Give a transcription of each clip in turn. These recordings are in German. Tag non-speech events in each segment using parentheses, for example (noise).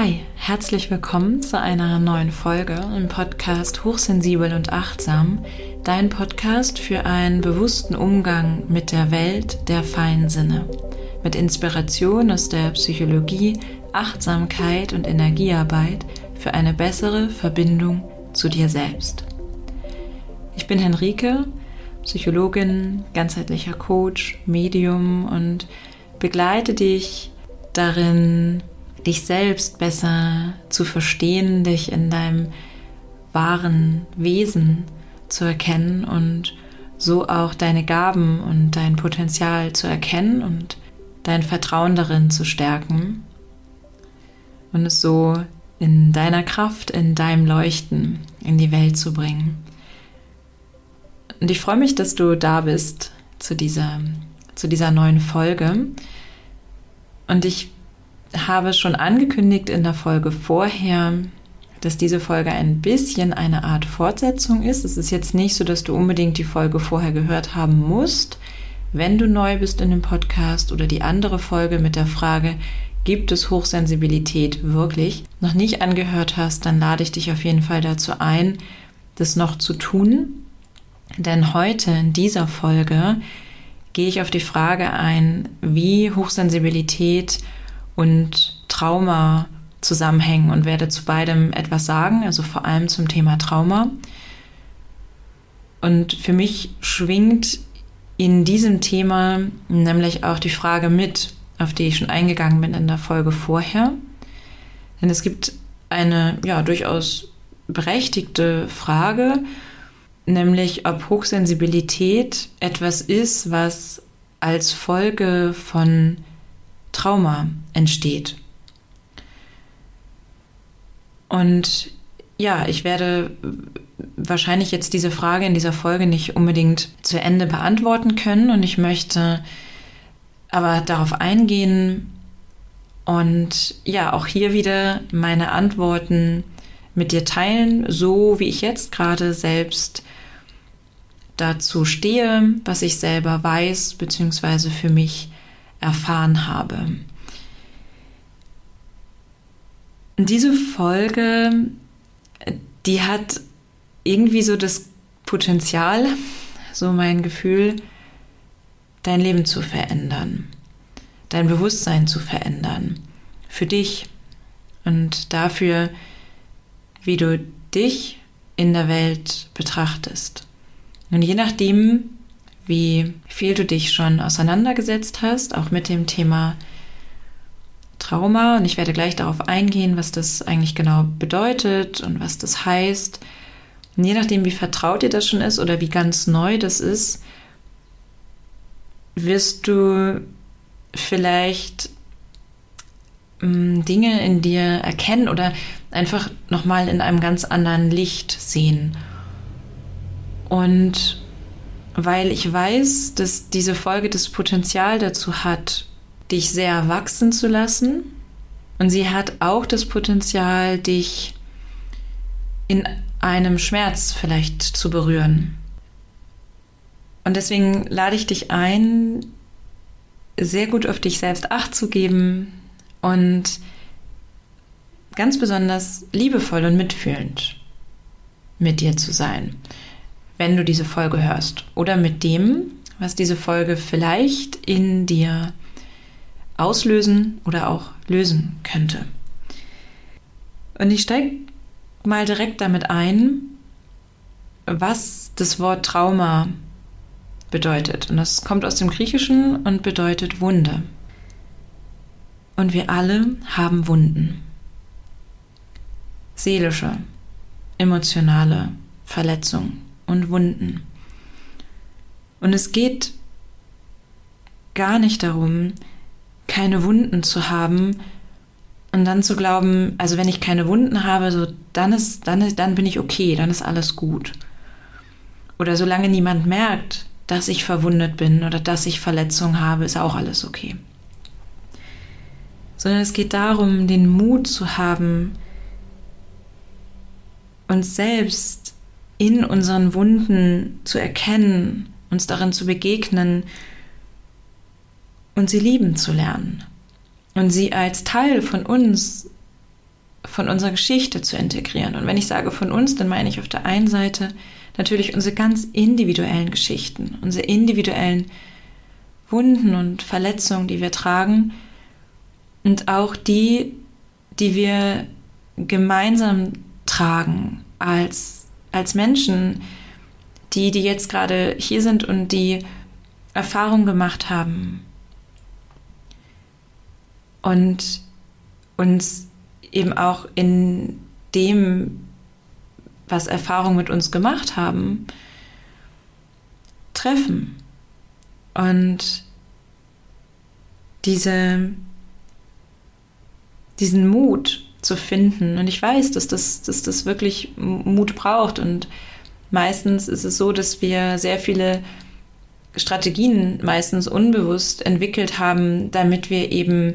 Hi, herzlich willkommen zu einer neuen Folge im Podcast Hochsensibel und Achtsam, dein Podcast für einen bewussten Umgang mit der Welt der feinen Sinne, mit Inspiration aus der Psychologie, Achtsamkeit und Energiearbeit für eine bessere Verbindung zu dir selbst. Ich bin Henrike, Psychologin, ganzheitlicher Coach, Medium und begleite dich darin, dich selbst besser zu verstehen, dich in deinem wahren Wesen zu erkennen und so auch deine Gaben und dein Potenzial zu erkennen und dein Vertrauen darin zu stärken und es so in deiner Kraft, in deinem Leuchten in die Welt zu bringen. Und ich freue mich, dass du da bist zu dieser, zu dieser neuen Folge. Und ich habe schon angekündigt in der Folge vorher, dass diese Folge ein bisschen eine Art Fortsetzung ist. Es ist jetzt nicht so, dass du unbedingt die Folge vorher gehört haben musst. Wenn du neu bist in dem Podcast oder die andere Folge mit der Frage, gibt es Hochsensibilität wirklich, noch nicht angehört hast, dann lade ich dich auf jeden Fall dazu ein, das noch zu tun. Denn heute in dieser Folge gehe ich auf die Frage ein, wie Hochsensibilität und Trauma zusammenhängen und werde zu beidem etwas sagen, also vor allem zum Thema Trauma. Und für mich schwingt in diesem Thema nämlich auch die Frage mit, auf die ich schon eingegangen bin in der Folge vorher. Denn es gibt eine ja durchaus berechtigte Frage, nämlich ob Hochsensibilität etwas ist, was als Folge von Trauma entsteht. Und ja, ich werde wahrscheinlich jetzt diese Frage in dieser Folge nicht unbedingt zu Ende beantworten können und ich möchte aber darauf eingehen und ja, auch hier wieder meine Antworten mit dir teilen, so wie ich jetzt gerade selbst dazu stehe, was ich selber weiß, beziehungsweise für mich erfahren habe. Diese Folge, die hat irgendwie so das Potenzial, so mein Gefühl, dein Leben zu verändern, dein Bewusstsein zu verändern, für dich und dafür, wie du dich in der Welt betrachtest. Und je nachdem, wie viel du dich schon auseinandergesetzt hast, auch mit dem Thema Trauma. Und ich werde gleich darauf eingehen, was das eigentlich genau bedeutet und was das heißt. Und je nachdem, wie vertraut dir das schon ist oder wie ganz neu das ist, wirst du vielleicht ähm, Dinge in dir erkennen oder einfach nochmal in einem ganz anderen Licht sehen. Und weil ich weiß, dass diese Folge das Potenzial dazu hat, dich sehr wachsen zu lassen. Und sie hat auch das Potenzial, dich in einem Schmerz vielleicht zu berühren. Und deswegen lade ich dich ein, sehr gut auf dich selbst acht zu geben und ganz besonders liebevoll und mitfühlend mit dir zu sein wenn du diese Folge hörst oder mit dem, was diese Folge vielleicht in dir auslösen oder auch lösen könnte. Und ich steige mal direkt damit ein, was das Wort Trauma bedeutet. Und das kommt aus dem Griechischen und bedeutet Wunde. Und wir alle haben Wunden. Seelische, emotionale Verletzungen und Wunden. Und es geht gar nicht darum, keine Wunden zu haben und dann zu glauben, also wenn ich keine Wunden habe, so dann ist, dann ist, dann bin ich okay, dann ist alles gut. Oder solange niemand merkt, dass ich verwundet bin oder dass ich Verletzungen habe, ist auch alles okay. Sondern es geht darum, den Mut zu haben, uns selbst in unseren Wunden zu erkennen, uns darin zu begegnen und sie lieben zu lernen und sie als Teil von uns von unserer Geschichte zu integrieren. Und wenn ich sage von uns, dann meine ich auf der einen Seite natürlich unsere ganz individuellen Geschichten, unsere individuellen Wunden und Verletzungen, die wir tragen und auch die, die wir gemeinsam tragen als, als Menschen, die, die jetzt gerade hier sind und die Erfahrung gemacht haben und uns eben auch in dem, was Erfahrung mit uns gemacht haben, treffen. Und diese, diesen Mut zu finden. Und ich weiß, dass das, dass das wirklich Mut braucht. Und meistens ist es so, dass wir sehr viele Strategien meistens unbewusst entwickelt haben, damit wir eben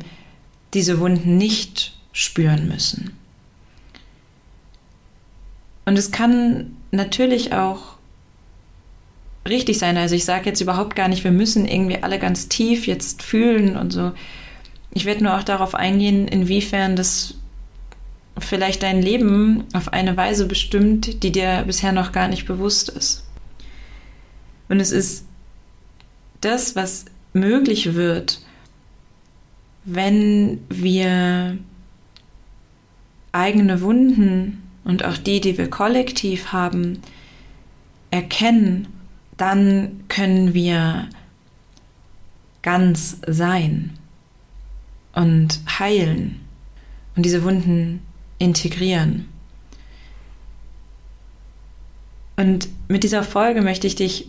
diese Wunden nicht spüren müssen. Und es kann natürlich auch richtig sein. Also ich sage jetzt überhaupt gar nicht, wir müssen irgendwie alle ganz tief jetzt fühlen und so. Ich werde nur auch darauf eingehen, inwiefern das vielleicht dein Leben auf eine Weise bestimmt, die dir bisher noch gar nicht bewusst ist. Und es ist das, was möglich wird, wenn wir eigene Wunden und auch die, die wir kollektiv haben, erkennen, dann können wir ganz sein und heilen und diese Wunden integrieren. Und mit dieser Folge möchte ich dich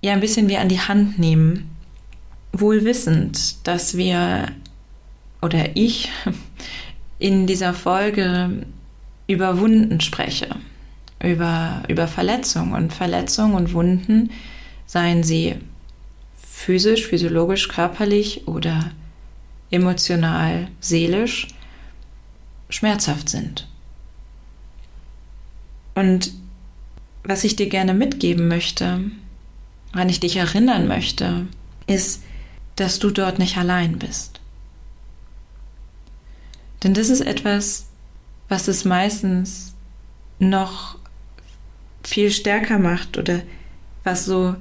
ja ein bisschen wie an die Hand nehmen, wohl wissend, dass wir oder ich (laughs) in dieser Folge über Wunden spreche, über, über Verletzungen und Verletzungen und Wunden, seien sie physisch, physiologisch, körperlich oder emotional, seelisch, schmerzhaft sind. Und was ich dir gerne mitgeben möchte, woran ich dich erinnern möchte, ist, dass du dort nicht allein bist. Denn das ist etwas, was es meistens noch viel stärker macht oder was so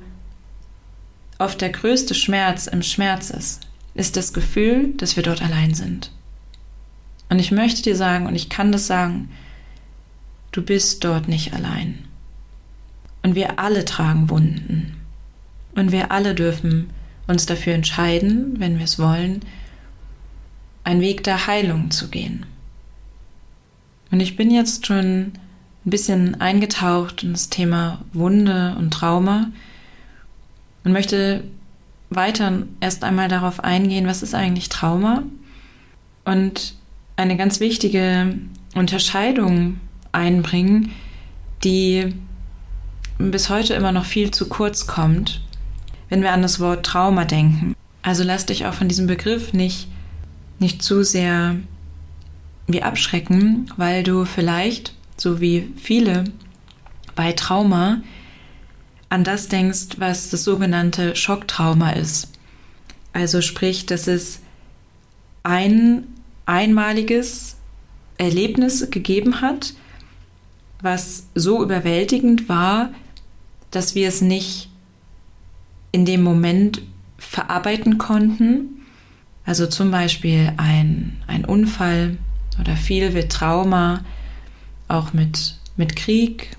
oft der größte Schmerz im Schmerz ist, ist das Gefühl, dass wir dort allein sind. Und ich möchte dir sagen, und ich kann das sagen, du bist dort nicht allein. Und wir alle tragen Wunden. Und wir alle dürfen uns dafür entscheiden, wenn wir es wollen, einen Weg der Heilung zu gehen. Und ich bin jetzt schon ein bisschen eingetaucht in das Thema Wunde und Trauma und möchte weiter erst einmal darauf eingehen, was ist eigentlich Trauma und eine ganz wichtige Unterscheidung einbringen, die bis heute immer noch viel zu kurz kommt, wenn wir an das Wort Trauma denken. Also lass dich auch von diesem Begriff nicht, nicht zu sehr wie abschrecken, weil du vielleicht, so wie viele bei Trauma, an das denkst, was das sogenannte Schocktrauma ist. Also sprich, dass es ein einmaliges Erlebnis gegeben hat, was so überwältigend war, dass wir es nicht in dem Moment verarbeiten konnten. Also zum Beispiel ein, ein Unfall oder viel wird Trauma auch mit, mit Krieg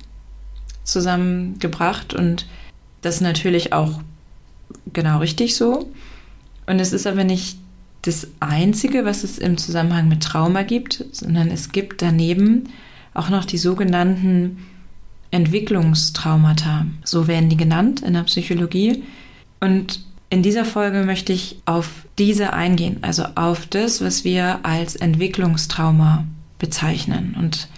zusammengebracht und das natürlich auch genau richtig so. Und es ist aber nicht das Einzige, was es im Zusammenhang mit Trauma gibt, sondern es gibt daneben auch noch die sogenannten Entwicklungstraumata. So werden die genannt in der Psychologie. Und in dieser Folge möchte ich auf diese eingehen, also auf das, was wir als Entwicklungstrauma bezeichnen. Und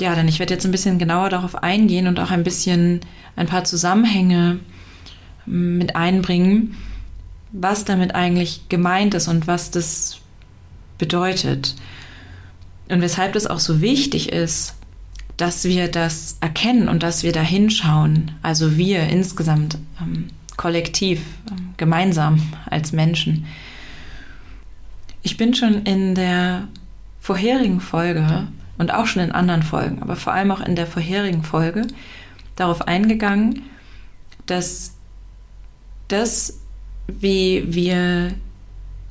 ja, dann ich werde jetzt ein bisschen genauer darauf eingehen und auch ein bisschen ein paar Zusammenhänge mit einbringen, was damit eigentlich gemeint ist und was das bedeutet. Und weshalb das auch so wichtig ist, dass wir das erkennen und dass wir da hinschauen, also wir insgesamt, ähm, kollektiv, ähm, gemeinsam als Menschen. Ich bin schon in der vorherigen Folge und auch schon in anderen Folgen, aber vor allem auch in der vorherigen Folge darauf eingegangen, dass das, wie wir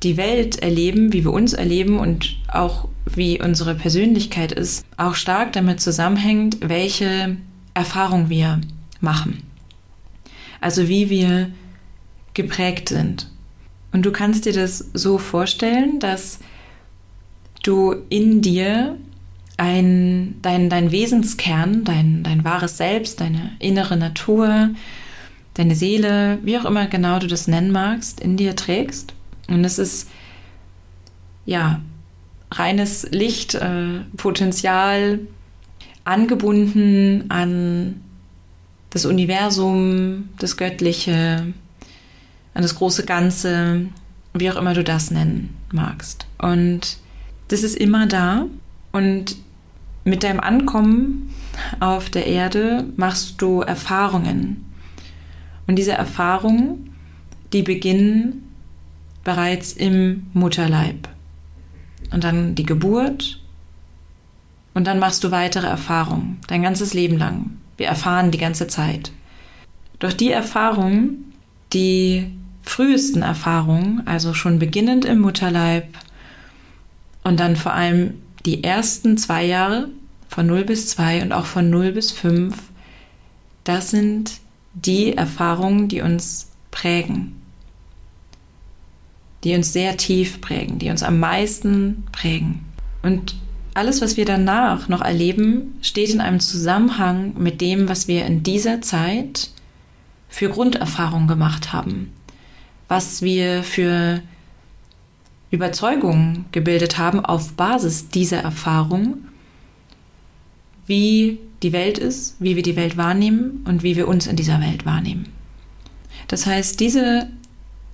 die Welt erleben, wie wir uns erleben und auch wie unsere Persönlichkeit ist, auch stark damit zusammenhängt, welche Erfahrung wir machen. Also wie wir geprägt sind. Und du kannst dir das so vorstellen, dass du in dir ein, dein, dein Wesenskern, dein, dein wahres Selbst, deine innere Natur, deine Seele, wie auch immer genau du das nennen magst, in dir trägst. Und es ist ja reines Lichtpotenzial, äh, angebunden an das Universum, das Göttliche, an das große Ganze, wie auch immer du das nennen magst. Und das ist immer da. Und mit deinem Ankommen auf der Erde machst du Erfahrungen. Und diese Erfahrungen, die beginnen bereits im Mutterleib. Und dann die Geburt. Und dann machst du weitere Erfahrungen, dein ganzes Leben lang. Wir erfahren die ganze Zeit. Doch die Erfahrungen, die frühesten Erfahrungen, also schon beginnend im Mutterleib und dann vor allem die ersten zwei Jahre von 0 bis 2 und auch von 0 bis 5, das sind die Erfahrungen, die uns prägen die uns sehr tief prägen, die uns am meisten prägen. Und alles, was wir danach noch erleben, steht in einem Zusammenhang mit dem, was wir in dieser Zeit für Grunderfahrungen gemacht haben, was wir für Überzeugungen gebildet haben auf Basis dieser Erfahrung, wie die Welt ist, wie wir die Welt wahrnehmen und wie wir uns in dieser Welt wahrnehmen. Das heißt, diese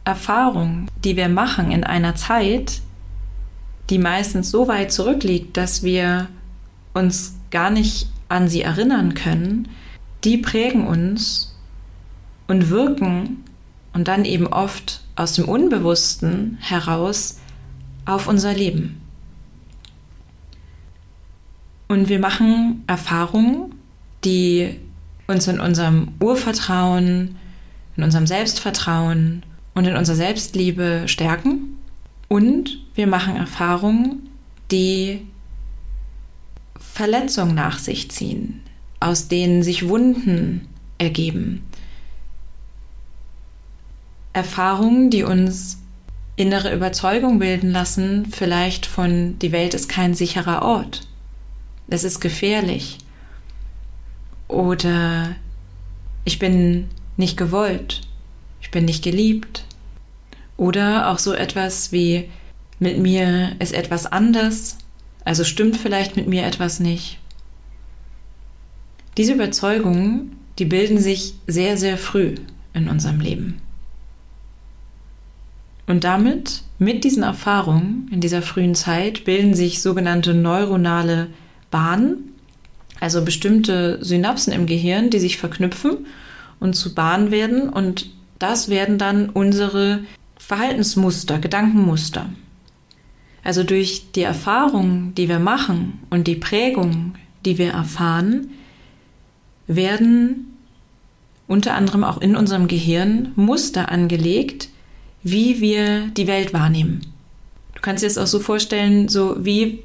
Erfahrung, die wir machen in einer Zeit, die meistens so weit zurückliegt, dass wir uns gar nicht an sie erinnern können, die prägen uns und wirken und dann eben oft aus dem Unbewussten heraus auf unser Leben. Und wir machen Erfahrungen, die uns in unserem Urvertrauen, in unserem Selbstvertrauen und in unserer Selbstliebe stärken. Und wir machen Erfahrungen, die Verletzungen nach sich ziehen, aus denen sich Wunden ergeben. Erfahrungen, die uns innere Überzeugung bilden lassen, vielleicht von die Welt ist kein sicherer Ort. Es ist gefährlich. Oder ich bin nicht gewollt. Ich bin nicht geliebt. Oder auch so etwas wie mit mir ist etwas anders, also stimmt vielleicht mit mir etwas nicht. Diese Überzeugungen, die bilden sich sehr, sehr früh in unserem Leben. Und damit, mit diesen Erfahrungen in dieser frühen Zeit, bilden sich sogenannte neuronale Bahnen, also bestimmte Synapsen im Gehirn, die sich verknüpfen und zu Bahnen werden. Und das werden dann unsere Verhaltensmuster, Gedankenmuster. Also durch die Erfahrungen, die wir machen und die Prägung, die wir erfahren, werden unter anderem auch in unserem Gehirn Muster angelegt, wie wir die Welt wahrnehmen. Du kannst dir das auch so vorstellen, so wie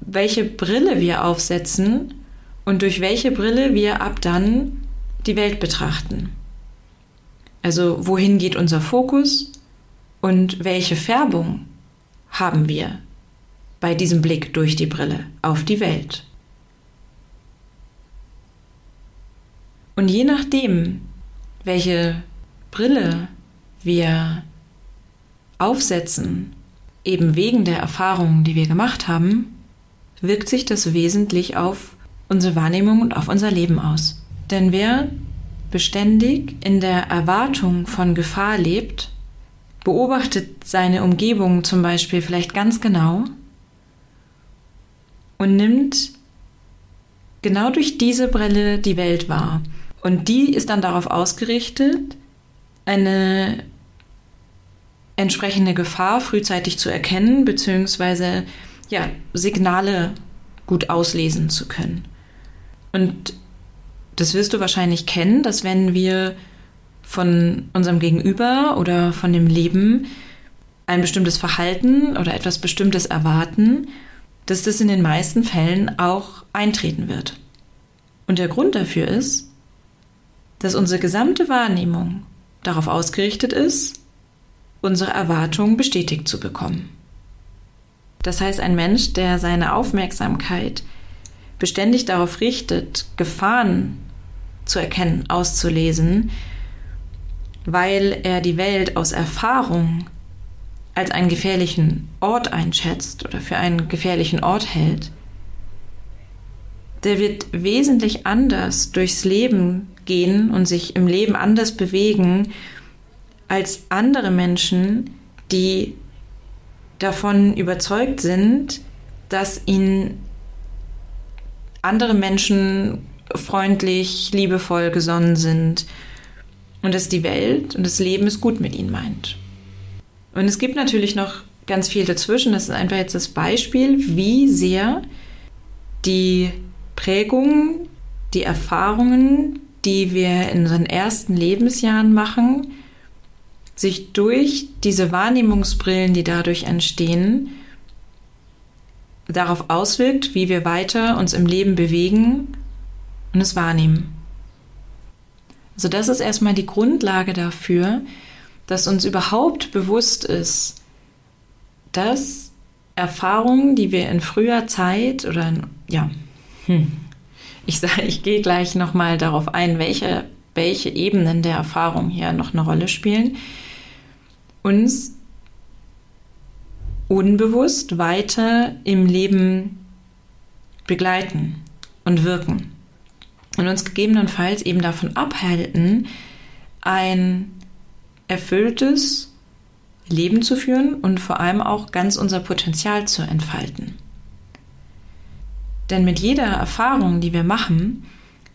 welche Brille wir aufsetzen und durch welche Brille wir ab dann die Welt betrachten. Also wohin geht unser Fokus und welche Färbung haben wir bei diesem Blick durch die Brille auf die Welt? Und je nachdem, welche Brille wir aufsetzen, eben wegen der Erfahrungen, die wir gemacht haben, wirkt sich das wesentlich auf unsere Wahrnehmung und auf unser Leben aus. Denn wer beständig in der Erwartung von Gefahr lebt, beobachtet seine Umgebung zum Beispiel vielleicht ganz genau und nimmt genau durch diese Brille die Welt wahr. Und die ist dann darauf ausgerichtet, eine entsprechende Gefahr frühzeitig zu erkennen, beziehungsweise ja, Signale gut auslesen zu können. Und das wirst du wahrscheinlich kennen, dass wenn wir von unserem Gegenüber oder von dem Leben ein bestimmtes Verhalten oder etwas Bestimmtes erwarten, dass das in den meisten Fällen auch eintreten wird. Und der Grund dafür ist, dass unsere gesamte Wahrnehmung darauf ausgerichtet ist, unsere Erwartungen bestätigt zu bekommen. Das heißt, ein Mensch, der seine Aufmerksamkeit beständig darauf richtet, Gefahren zu erkennen, auszulesen, weil er die Welt aus Erfahrung als einen gefährlichen Ort einschätzt oder für einen gefährlichen Ort hält, der wird wesentlich anders durchs Leben gehen und sich im Leben anders bewegen als andere Menschen, die davon überzeugt sind, dass ihnen andere Menschen freundlich, liebevoll gesonnen sind und dass die Welt und das Leben es gut mit ihnen meint. Und es gibt natürlich noch ganz viel dazwischen. Das ist einfach jetzt das Beispiel, wie sehr die Prägungen, die Erfahrungen, die wir in unseren ersten Lebensjahren machen, sich durch diese Wahrnehmungsbrillen, die dadurch entstehen, darauf auswirkt, wie wir weiter uns im Leben bewegen und es wahrnehmen. Also das ist erstmal die Grundlage dafür, dass uns überhaupt bewusst ist, dass Erfahrungen, die wir in früher Zeit oder in, ja, hm, ich sage, ich gehe gleich nochmal darauf ein, welche, welche Ebenen der Erfahrung hier noch eine Rolle spielen, uns unbewusst weiter im Leben begleiten und wirken und uns gegebenenfalls eben davon abhalten, ein erfülltes Leben zu führen und vor allem auch ganz unser Potenzial zu entfalten. Denn mit jeder Erfahrung, die wir machen,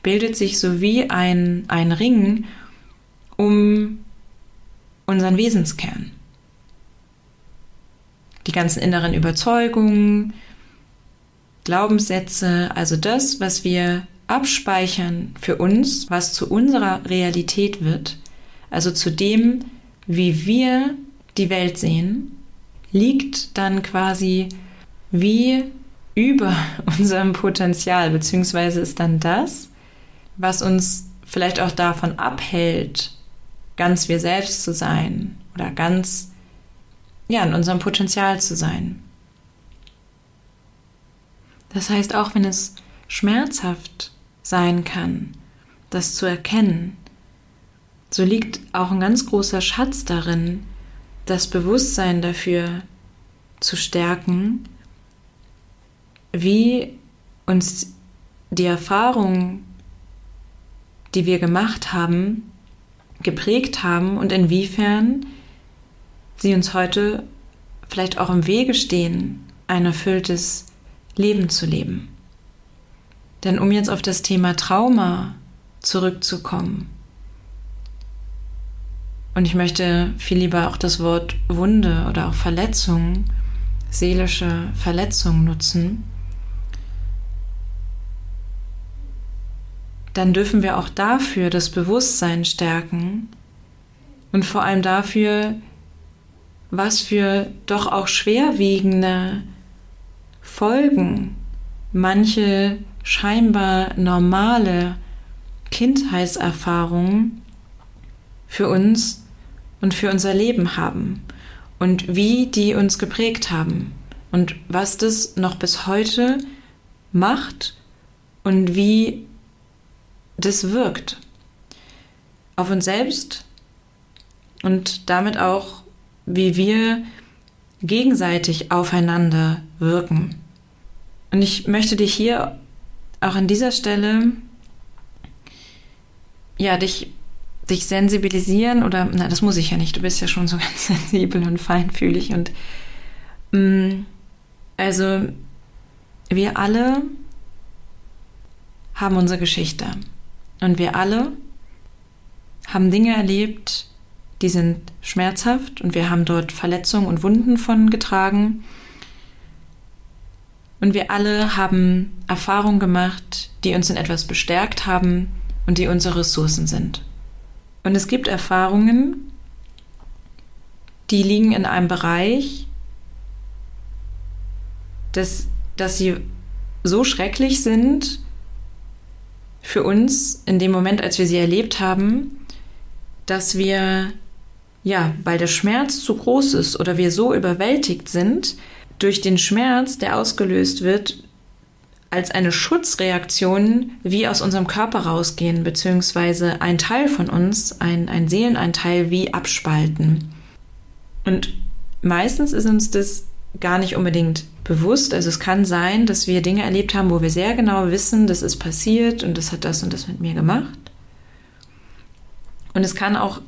bildet sich so wie ein, ein Ring um unseren Wesenskern. Die ganzen inneren Überzeugungen, Glaubenssätze, also das, was wir abspeichern für uns, was zu unserer Realität wird, also zu dem, wie wir die Welt sehen, liegt dann quasi wie über (laughs) unserem Potenzial, beziehungsweise ist dann das, was uns vielleicht auch davon abhält, ganz wir selbst zu sein oder ganz ja, in unserem Potenzial zu sein. Das heißt, auch wenn es schmerzhaft sein kann, das zu erkennen, so liegt auch ein ganz großer Schatz darin, das Bewusstsein dafür zu stärken, wie uns die Erfahrungen, die wir gemacht haben, geprägt haben und inwiefern sie uns heute vielleicht auch im Wege stehen, ein erfülltes Leben zu leben. Denn um jetzt auf das Thema Trauma zurückzukommen, und ich möchte viel lieber auch das Wort Wunde oder auch Verletzung, seelische Verletzung nutzen, dann dürfen wir auch dafür das Bewusstsein stärken und vor allem dafür, was für doch auch schwerwiegende Folgen manche scheinbar normale Kindheitserfahrungen für uns und für unser Leben haben und wie die uns geprägt haben und was das noch bis heute macht und wie das wirkt auf uns selbst und damit auch, wie wir gegenseitig aufeinander wirken. Und ich möchte dich hier auch an dieser Stelle ja dich dich sensibilisieren oder, na, das muss ich ja nicht, du bist ja schon so (laughs) ganz sensibel und feinfühlig und mh, mm, also wir alle haben unsere Geschichte und wir alle haben Dinge erlebt, die sind schmerzhaft und wir haben dort Verletzungen und Wunden von getragen. Und wir alle haben Erfahrungen gemacht, die uns in etwas bestärkt haben und die unsere Ressourcen sind. Und es gibt Erfahrungen, die liegen in einem Bereich, dass, dass sie so schrecklich sind für uns in dem Moment, als wir sie erlebt haben, dass wir, ja, weil der Schmerz zu groß ist oder wir so überwältigt sind, durch den Schmerz, der ausgelöst wird, als eine Schutzreaktion wie aus unserem Körper rausgehen, beziehungsweise ein Teil von uns, ein, ein Seelenanteil wie abspalten. Und meistens ist uns das gar nicht unbedingt bewusst. Also es kann sein, dass wir Dinge erlebt haben, wo wir sehr genau wissen, das ist passiert und das hat das und das mit mir gemacht. Und es kann auch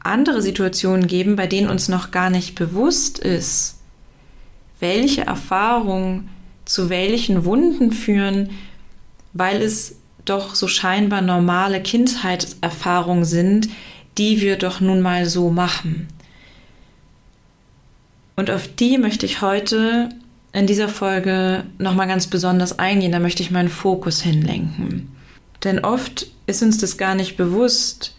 andere Situationen geben, bei denen uns noch gar nicht bewusst ist, welche Erfahrungen zu welchen Wunden führen, weil es doch so scheinbar normale Kindheitserfahrungen sind, die wir doch nun mal so machen. Und auf die möchte ich heute in dieser Folge nochmal ganz besonders eingehen. Da möchte ich meinen Fokus hinlenken. Denn oft ist uns das gar nicht bewusst,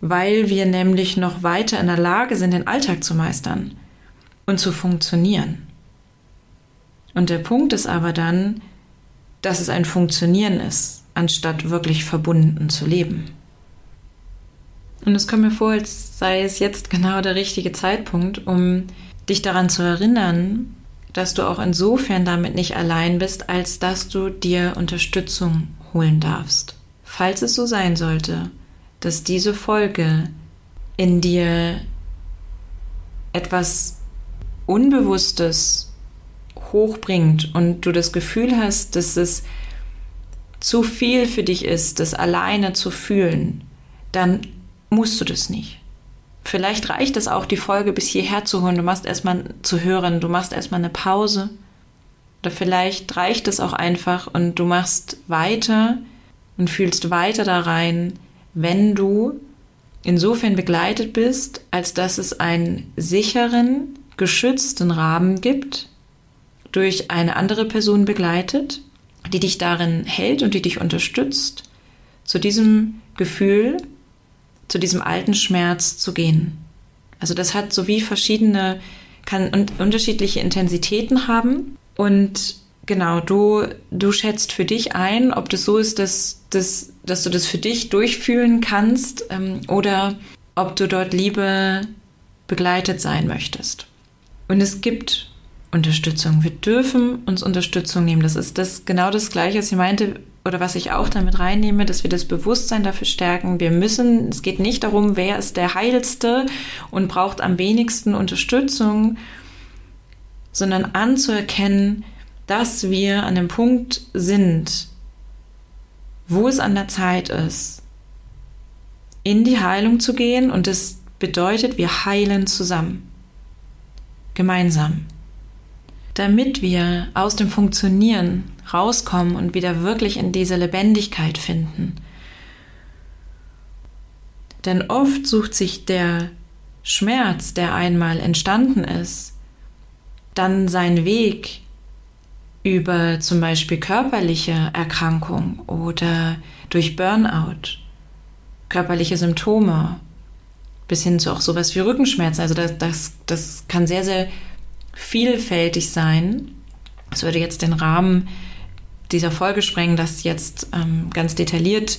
weil wir nämlich noch weiter in der Lage sind, den Alltag zu meistern und zu funktionieren. Und der Punkt ist aber dann, dass es ein Funktionieren ist, anstatt wirklich verbunden zu leben. Und es kommt mir vor, als sei es jetzt genau der richtige Zeitpunkt, um dich daran zu erinnern, dass du auch insofern damit nicht allein bist, als dass du dir Unterstützung holen darfst. Falls es so sein sollte, dass diese Folge in dir etwas Unbewusstes hochbringt und du das Gefühl hast, dass es zu viel für dich ist, das alleine zu fühlen, dann musst du das nicht. Vielleicht reicht es auch, die Folge bis hierher zu holen. Du machst erstmal zu hören, du machst erstmal eine Pause. Oder vielleicht reicht es auch einfach und du machst weiter und fühlst weiter da rein, wenn du insofern begleitet bist, als dass es einen sicheren, geschützten Rahmen gibt, durch eine andere Person begleitet, die dich darin hält und die dich unterstützt, zu diesem Gefühl, zu diesem alten Schmerz zu gehen. Also das hat so wie verschiedene, kann unterschiedliche Intensitäten haben und genau, du, du schätzt für dich ein, ob das so ist, dass, dass, dass du das für dich durchfühlen kannst ähm, oder ob du dort lieber begleitet sein möchtest. Und es gibt Unterstützung. Wir dürfen uns Unterstützung nehmen. Das ist das genau das Gleiche, was ich meinte oder was ich auch damit reinnehme, dass wir das Bewusstsein dafür stärken. Wir müssen, es geht nicht darum, wer ist der Heilste und braucht am wenigsten Unterstützung, sondern anzuerkennen, dass wir an dem Punkt sind, wo es an der Zeit ist, in die Heilung zu gehen und das bedeutet, wir heilen zusammen, gemeinsam damit wir aus dem Funktionieren rauskommen und wieder wirklich in diese Lebendigkeit finden. Denn oft sucht sich der Schmerz, der einmal entstanden ist, dann seinen Weg über zum Beispiel körperliche Erkrankung oder durch Burnout, körperliche Symptome, bis hin zu auch sowas wie Rückenschmerzen. Also das, das, das kann sehr, sehr vielfältig sein. Es würde jetzt den Rahmen dieser Folge sprengen, das jetzt ähm, ganz detailliert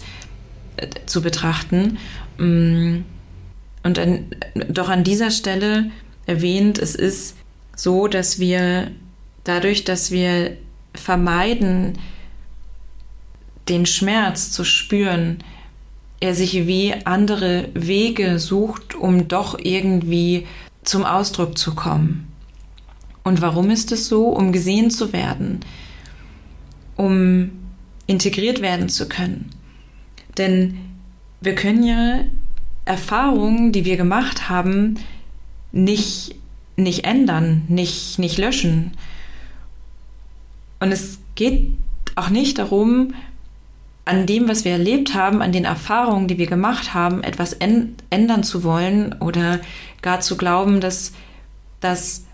äh, zu betrachten. Mm, und an, doch an dieser Stelle erwähnt, es ist so, dass wir dadurch, dass wir vermeiden, den Schmerz zu spüren, er sich wie andere Wege sucht, um doch irgendwie zum Ausdruck zu kommen. Und warum ist es so? Um gesehen zu werden, um integriert werden zu können. Denn wir können ja Erfahrungen, die wir gemacht haben, nicht, nicht ändern, nicht, nicht löschen. Und es geht auch nicht darum, an dem, was wir erlebt haben, an den Erfahrungen, die wir gemacht haben, etwas ändern zu wollen oder gar zu glauben, dass, dass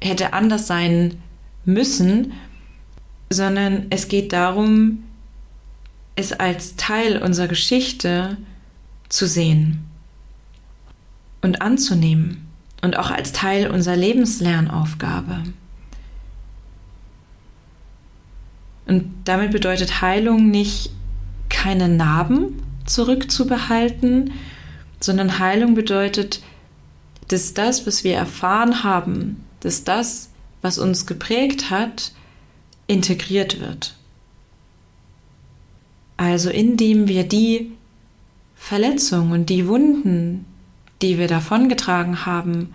hätte anders sein müssen, sondern es geht darum, es als Teil unserer Geschichte zu sehen und anzunehmen und auch als Teil unserer Lebenslernaufgabe. Und damit bedeutet Heilung nicht, keine Narben zurückzubehalten, sondern Heilung bedeutet, dass das, was wir erfahren haben, dass das, was uns geprägt hat, integriert wird. Also indem wir die Verletzungen und die Wunden, die wir davongetragen haben,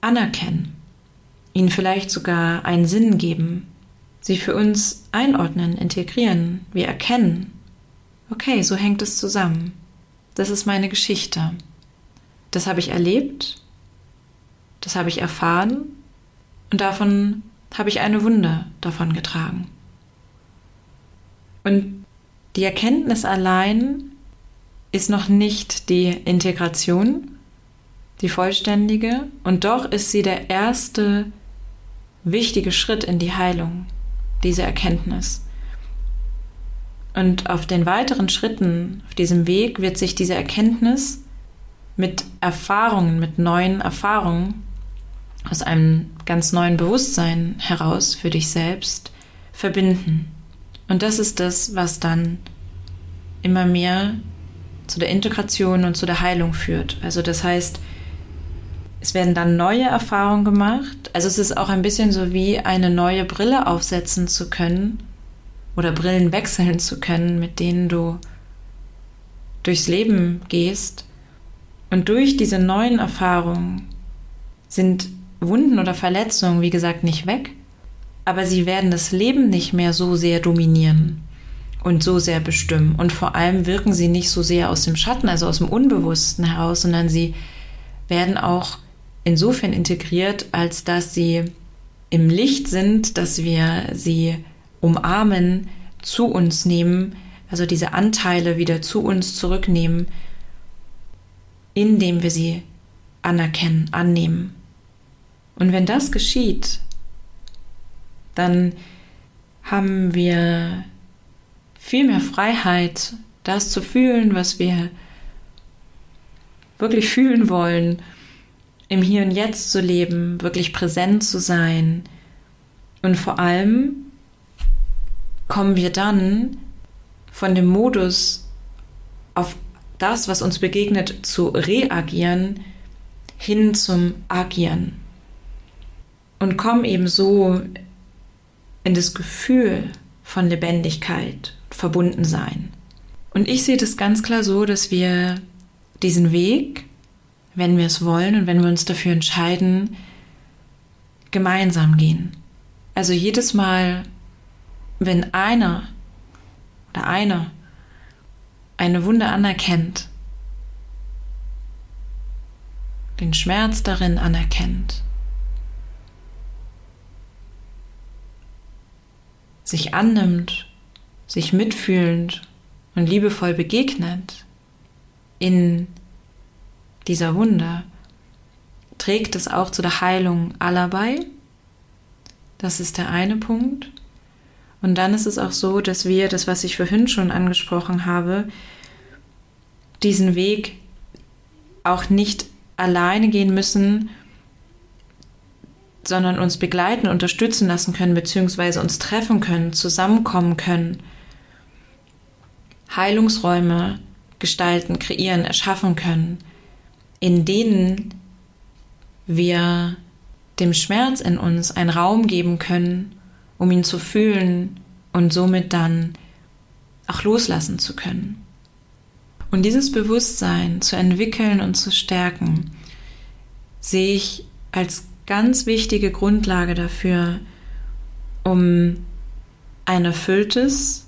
anerkennen, ihnen vielleicht sogar einen Sinn geben, sie für uns einordnen, integrieren, wir erkennen, okay, so hängt es zusammen. Das ist meine Geschichte. Das habe ich erlebt, das habe ich erfahren und davon habe ich eine Wunde davon getragen. Und die Erkenntnis allein ist noch nicht die Integration, die vollständige, und doch ist sie der erste wichtige Schritt in die Heilung, diese Erkenntnis. Und auf den weiteren Schritten auf diesem Weg wird sich diese Erkenntnis mit Erfahrungen, mit neuen Erfahrungen aus einem ganz neuen Bewusstsein heraus für dich selbst verbinden. Und das ist das, was dann immer mehr zu der Integration und zu der Heilung führt. Also das heißt, es werden dann neue Erfahrungen gemacht. Also es ist auch ein bisschen so wie eine neue Brille aufsetzen zu können oder Brillen wechseln zu können, mit denen du durchs Leben gehst. Und durch diese neuen Erfahrungen sind Wunden oder Verletzungen, wie gesagt, nicht weg, aber sie werden das Leben nicht mehr so sehr dominieren und so sehr bestimmen. Und vor allem wirken sie nicht so sehr aus dem Schatten, also aus dem Unbewussten heraus, sondern sie werden auch insofern integriert, als dass sie im Licht sind, dass wir sie umarmen, zu uns nehmen, also diese Anteile wieder zu uns zurücknehmen, indem wir sie anerkennen, annehmen. Und wenn das geschieht, dann haben wir viel mehr Freiheit, das zu fühlen, was wir wirklich fühlen wollen, im Hier und Jetzt zu leben, wirklich präsent zu sein. Und vor allem kommen wir dann von dem Modus auf das, was uns begegnet, zu reagieren, hin zum Agieren. Und kommen eben so in das Gefühl von Lebendigkeit, Verbundensein. Und ich sehe das ganz klar so, dass wir diesen Weg, wenn wir es wollen und wenn wir uns dafür entscheiden, gemeinsam gehen. Also jedes Mal, wenn einer oder einer eine Wunde anerkennt, den Schmerz darin anerkennt, sich annimmt, sich mitfühlend und liebevoll begegnet in dieser Wunde, trägt es auch zu der Heilung aller bei. Das ist der eine Punkt. Und dann ist es auch so, dass wir, das, was ich vorhin schon angesprochen habe, diesen Weg auch nicht alleine gehen müssen, sondern uns begleiten, unterstützen lassen können, beziehungsweise uns treffen können, zusammenkommen können, Heilungsräume gestalten, kreieren, erschaffen können, in denen wir dem Schmerz in uns einen Raum geben können, um ihn zu fühlen und somit dann auch loslassen zu können. Und dieses Bewusstsein zu entwickeln und zu stärken, sehe ich als ganz wichtige Grundlage dafür, um ein erfülltes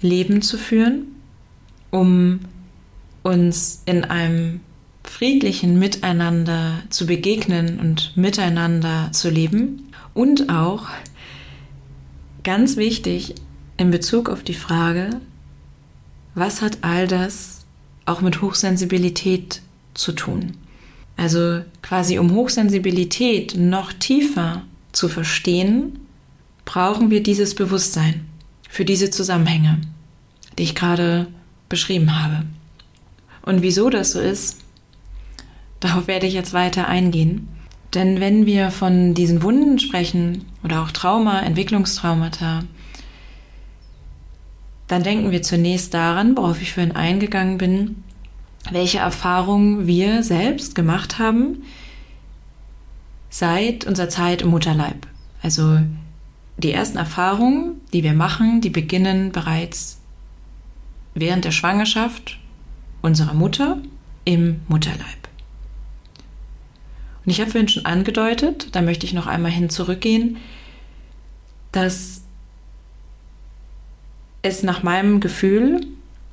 Leben zu führen, um uns in einem friedlichen Miteinander zu begegnen und miteinander zu leben und auch ganz wichtig in Bezug auf die Frage, was hat all das auch mit Hochsensibilität zu tun? Also quasi um Hochsensibilität noch tiefer zu verstehen, brauchen wir dieses Bewusstsein für diese Zusammenhänge, die ich gerade beschrieben habe. Und wieso das so ist, darauf werde ich jetzt weiter eingehen. Denn wenn wir von diesen Wunden sprechen oder auch Trauma, Entwicklungstraumata, dann denken wir zunächst daran, worauf ich vorhin eingegangen bin, welche Erfahrungen wir selbst gemacht haben seit unserer Zeit im Mutterleib. Also die ersten Erfahrungen, die wir machen, die beginnen bereits während der Schwangerschaft unserer Mutter im Mutterleib. Und ich habe vorhin schon angedeutet, da möchte ich noch einmal hin zurückgehen, dass es nach meinem Gefühl,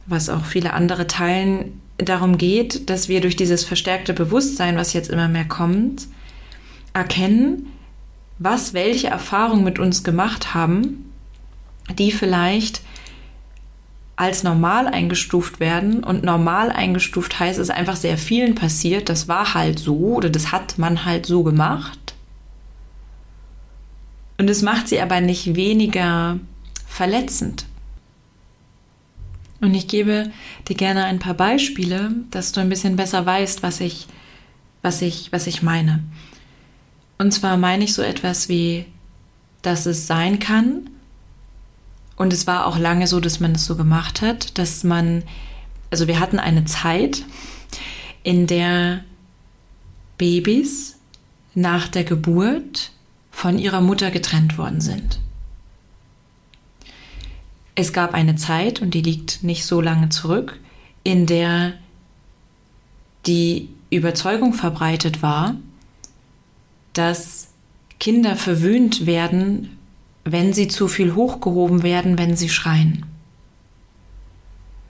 was auch viele andere teilen, darum geht, dass wir durch dieses verstärkte Bewusstsein, was jetzt immer mehr kommt, erkennen, was welche Erfahrungen mit uns gemacht haben, die vielleicht als normal eingestuft werden. Und normal eingestuft heißt, es ist einfach sehr vielen passiert. Das war halt so oder das hat man halt so gemacht. Und es macht sie aber nicht weniger verletzend. Und ich gebe dir gerne ein paar Beispiele, dass du ein bisschen besser weißt, was ich, was ich, was ich meine. Und zwar meine ich so etwas wie, dass es sein kann, und es war auch lange so, dass man es so gemacht hat, dass man, also wir hatten eine Zeit, in der Babys nach der Geburt von ihrer Mutter getrennt worden sind. Es gab eine Zeit, und die liegt nicht so lange zurück, in der die Überzeugung verbreitet war, dass Kinder verwöhnt werden, wenn sie zu viel hochgehoben werden, wenn sie schreien.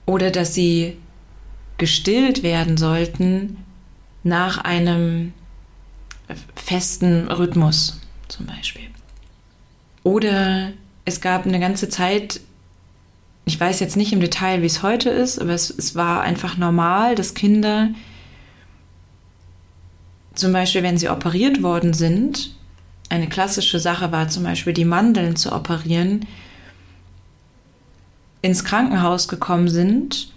Oder dass sie gestillt werden sollten nach einem festen Rhythmus zum Beispiel. Oder es gab eine ganze Zeit, ich weiß jetzt nicht im Detail, wie es heute ist, aber es, es war einfach normal, dass Kinder zum Beispiel, wenn sie operiert worden sind, eine klassische Sache war zum Beispiel die Mandeln zu operieren, ins Krankenhaus gekommen sind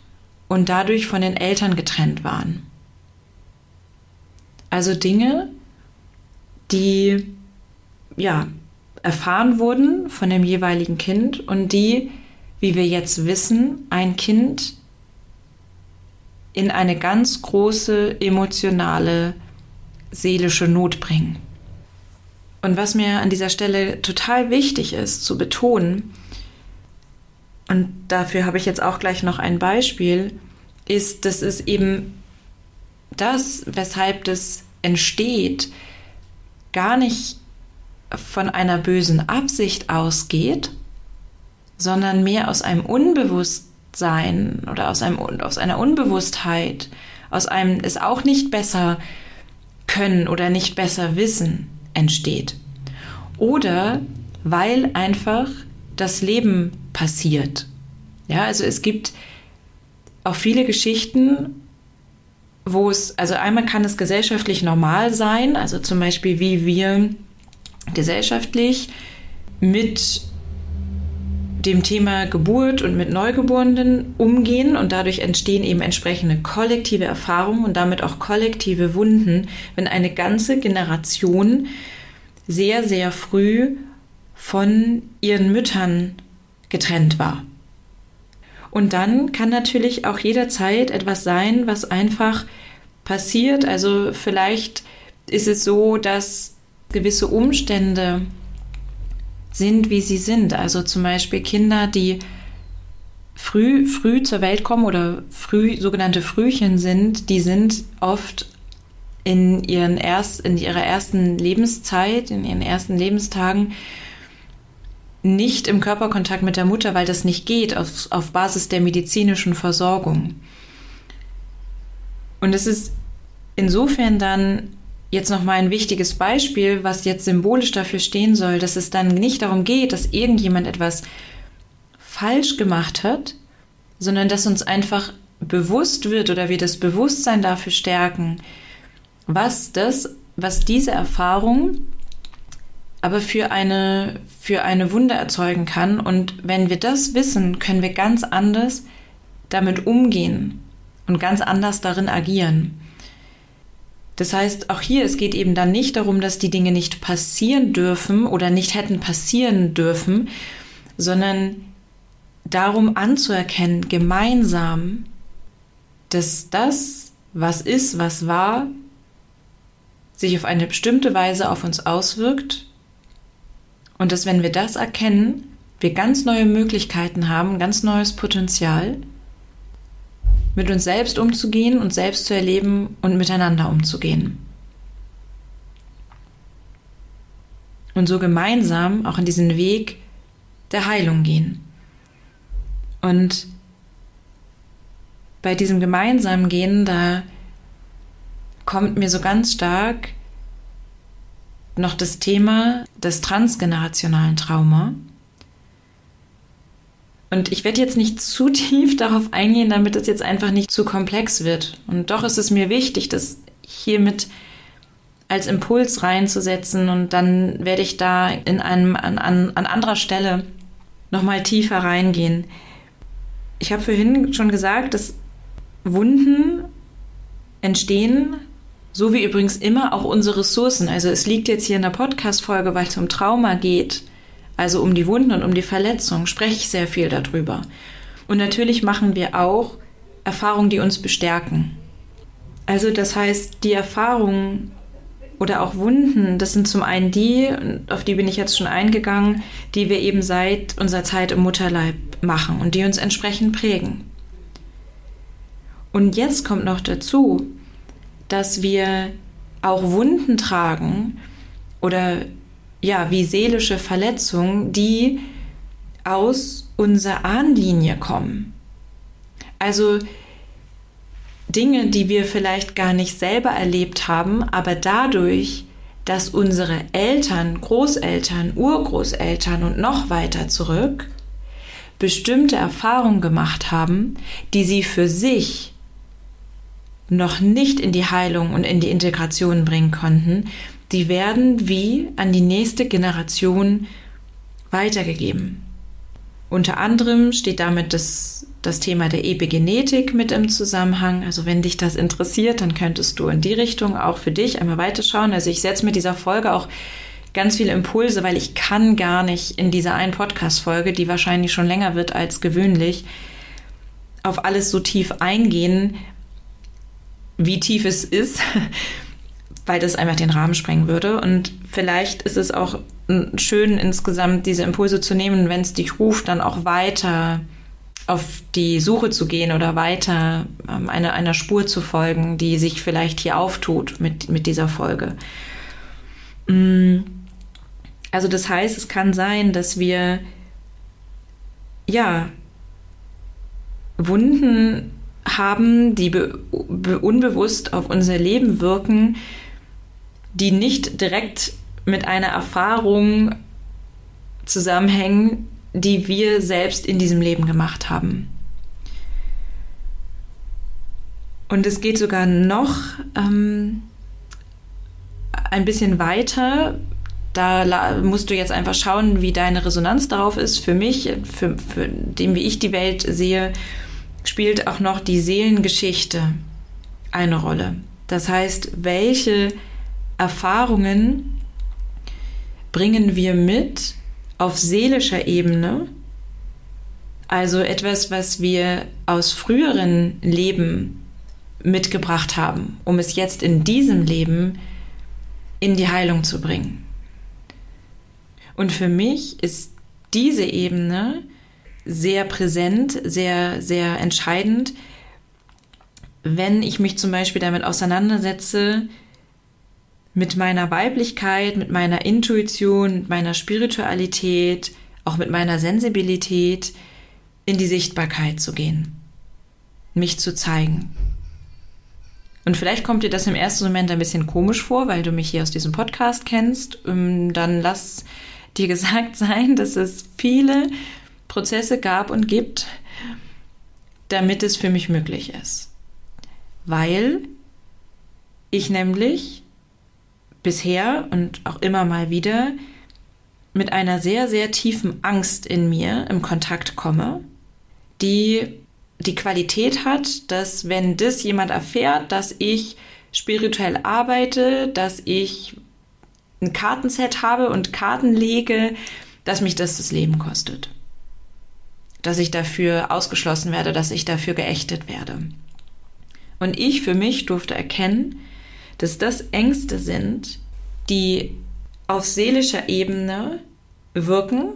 und dadurch von den Eltern getrennt waren. Also Dinge, die ja erfahren wurden von dem jeweiligen Kind und die, wie wir jetzt wissen, ein Kind in eine ganz große emotionale seelische Not bringen. Und was mir an dieser Stelle total wichtig ist zu betonen, und dafür habe ich jetzt auch gleich noch ein Beispiel, ist, dass es eben das, weshalb das entsteht, gar nicht von einer bösen Absicht ausgeht, sondern mehr aus einem Unbewusstsein oder aus, einem, aus einer Unbewusstheit, aus einem es auch nicht besser können oder nicht besser wissen entsteht. Oder weil einfach das Leben passiert. Ja, also es gibt auch viele Geschichten, wo es, also einmal kann es gesellschaftlich normal sein, also zum Beispiel wie wir gesellschaftlich mit dem Thema Geburt und mit Neugeborenen umgehen und dadurch entstehen eben entsprechende kollektive Erfahrungen und damit auch kollektive Wunden, wenn eine ganze Generation sehr, sehr früh von ihren Müttern getrennt war. Und dann kann natürlich auch jederzeit etwas sein, was einfach passiert. Also vielleicht ist es so, dass gewisse Umstände sind, wie sie sind. Also zum Beispiel Kinder, die früh, früh zur Welt kommen oder früh sogenannte Frühchen sind, die sind oft in, ihren erst, in ihrer ersten Lebenszeit, in ihren ersten Lebenstagen nicht im Körperkontakt mit der Mutter, weil das nicht geht auf, auf Basis der medizinischen Versorgung. Und es ist insofern dann jetzt nochmal ein wichtiges Beispiel, was jetzt symbolisch dafür stehen soll, dass es dann nicht darum geht, dass irgendjemand etwas falsch gemacht hat, sondern dass uns einfach bewusst wird oder wir das Bewusstsein dafür stärken, was das, was diese Erfahrung aber für eine, für eine Wunde erzeugen kann. Und wenn wir das wissen, können wir ganz anders damit umgehen und ganz anders darin agieren. Das heißt, auch hier, es geht eben dann nicht darum, dass die Dinge nicht passieren dürfen oder nicht hätten passieren dürfen, sondern darum anzuerkennen, gemeinsam, dass das, was ist, was war, sich auf eine bestimmte Weise auf uns auswirkt. Und dass wenn wir das erkennen, wir ganz neue Möglichkeiten haben, ganz neues Potenzial, mit uns selbst umzugehen und selbst zu erleben und miteinander umzugehen. Und so gemeinsam auch in diesen Weg der Heilung gehen. Und bei diesem gemeinsamen Gehen, da kommt mir so ganz stark noch das Thema des transgenerationalen Trauma. Und ich werde jetzt nicht zu tief (laughs) darauf eingehen, damit es jetzt einfach nicht zu komplex wird. Und doch ist es mir wichtig, das hiermit als Impuls reinzusetzen und dann werde ich da in einem, an, an, an anderer Stelle nochmal tiefer reingehen. Ich habe vorhin schon gesagt, dass Wunden entstehen, so wie übrigens immer auch unsere Ressourcen. Also es liegt jetzt hier in der Podcast-Folge, weil es um Trauma geht also um die Wunden und um die Verletzungen, spreche ich sehr viel darüber. Und natürlich machen wir auch Erfahrungen, die uns bestärken. Also das heißt, die Erfahrungen oder auch Wunden, das sind zum einen die, auf die bin ich jetzt schon eingegangen, die wir eben seit unserer Zeit im Mutterleib machen und die uns entsprechend prägen. Und jetzt kommt noch dazu, dass wir auch Wunden tragen oder ja, wie seelische Verletzungen, die aus unserer Ahnlinie kommen. Also Dinge, die wir vielleicht gar nicht selber erlebt haben, aber dadurch, dass unsere Eltern, Großeltern, Urgroßeltern und noch weiter zurück bestimmte Erfahrungen gemacht haben, die sie für sich noch nicht in die Heilung und in die Integration bringen konnten, die werden wie an die nächste Generation weitergegeben. Unter anderem steht damit das, das Thema der Epigenetik mit im Zusammenhang. Also wenn dich das interessiert, dann könntest du in die Richtung auch für dich einmal weiterschauen. Also ich setze mit dieser Folge auch ganz viele Impulse, weil ich kann gar nicht in dieser einen Podcast-Folge, die wahrscheinlich schon länger wird als gewöhnlich, auf alles so tief eingehen, wie tief es ist weil das einfach den Rahmen sprengen würde. Und vielleicht ist es auch schön, insgesamt diese Impulse zu nehmen, wenn es dich ruft, dann auch weiter auf die Suche zu gehen oder weiter ähm, einer, einer Spur zu folgen, die sich vielleicht hier auftut mit, mit dieser Folge. Mm. Also das heißt, es kann sein, dass wir ja Wunden haben, die unbewusst auf unser Leben wirken, die nicht direkt mit einer Erfahrung zusammenhängen, die wir selbst in diesem Leben gemacht haben. Und es geht sogar noch ähm, ein bisschen weiter. Da musst du jetzt einfach schauen, wie deine Resonanz darauf ist. Für mich, für, für dem, wie ich die Welt sehe, spielt auch noch die Seelengeschichte eine Rolle. Das heißt, welche Erfahrungen bringen wir mit auf seelischer Ebene, also etwas, was wir aus früheren Leben mitgebracht haben, um es jetzt in diesem Leben in die Heilung zu bringen. Und für mich ist diese Ebene sehr präsent, sehr, sehr entscheidend, wenn ich mich zum Beispiel damit auseinandersetze, mit meiner Weiblichkeit, mit meiner Intuition, mit meiner Spiritualität, auch mit meiner Sensibilität in die Sichtbarkeit zu gehen, mich zu zeigen. Und vielleicht kommt dir das im ersten Moment ein bisschen komisch vor, weil du mich hier aus diesem Podcast kennst. Ähm, dann lass dir (laughs) gesagt sein, dass es viele Prozesse gab und gibt, damit es für mich möglich ist. Weil ich nämlich bisher und auch immer mal wieder mit einer sehr, sehr tiefen Angst in mir im Kontakt komme, die die Qualität hat, dass wenn das jemand erfährt, dass ich spirituell arbeite, dass ich ein Kartenset habe und Karten lege, dass mich das das Leben kostet. Dass ich dafür ausgeschlossen werde, dass ich dafür geächtet werde. Und ich für mich durfte erkennen, dass das Ängste sind, die auf seelischer Ebene wirken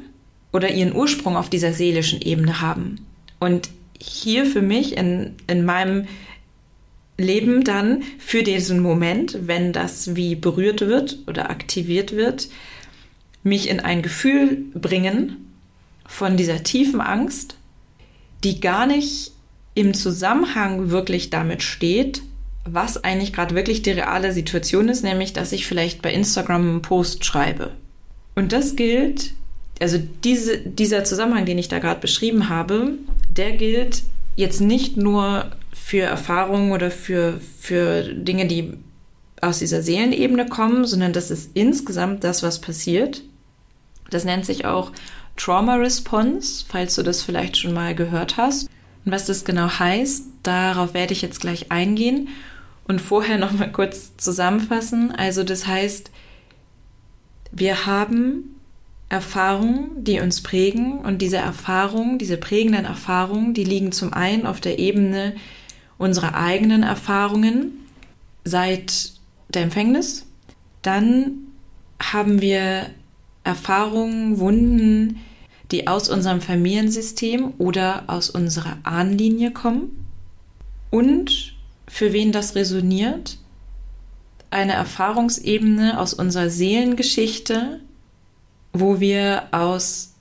oder ihren Ursprung auf dieser seelischen Ebene haben. Und hier für mich in, in meinem Leben dann für diesen Moment, wenn das wie berührt wird oder aktiviert wird, mich in ein Gefühl bringen von dieser tiefen Angst, die gar nicht im Zusammenhang wirklich damit steht, was eigentlich gerade wirklich die reale Situation ist, nämlich dass ich vielleicht bei Instagram einen Post schreibe. Und das gilt, also diese, dieser Zusammenhang, den ich da gerade beschrieben habe, der gilt jetzt nicht nur für Erfahrungen oder für, für Dinge, die aus dieser Seelenebene kommen, sondern das ist insgesamt das, was passiert. Das nennt sich auch Trauma Response, falls du das vielleicht schon mal gehört hast. Und was das genau heißt, darauf werde ich jetzt gleich eingehen und vorher noch mal kurz zusammenfassen. Also das heißt, wir haben Erfahrungen, die uns prägen und diese Erfahrungen, diese prägenden Erfahrungen, die liegen zum einen auf der Ebene unserer eigenen Erfahrungen seit der Empfängnis. Dann haben wir Erfahrungen, Wunden, die aus unserem Familiensystem oder aus unserer Ahnenlinie kommen. Und für wen das resoniert, eine Erfahrungsebene aus unserer Seelengeschichte, wo wir aus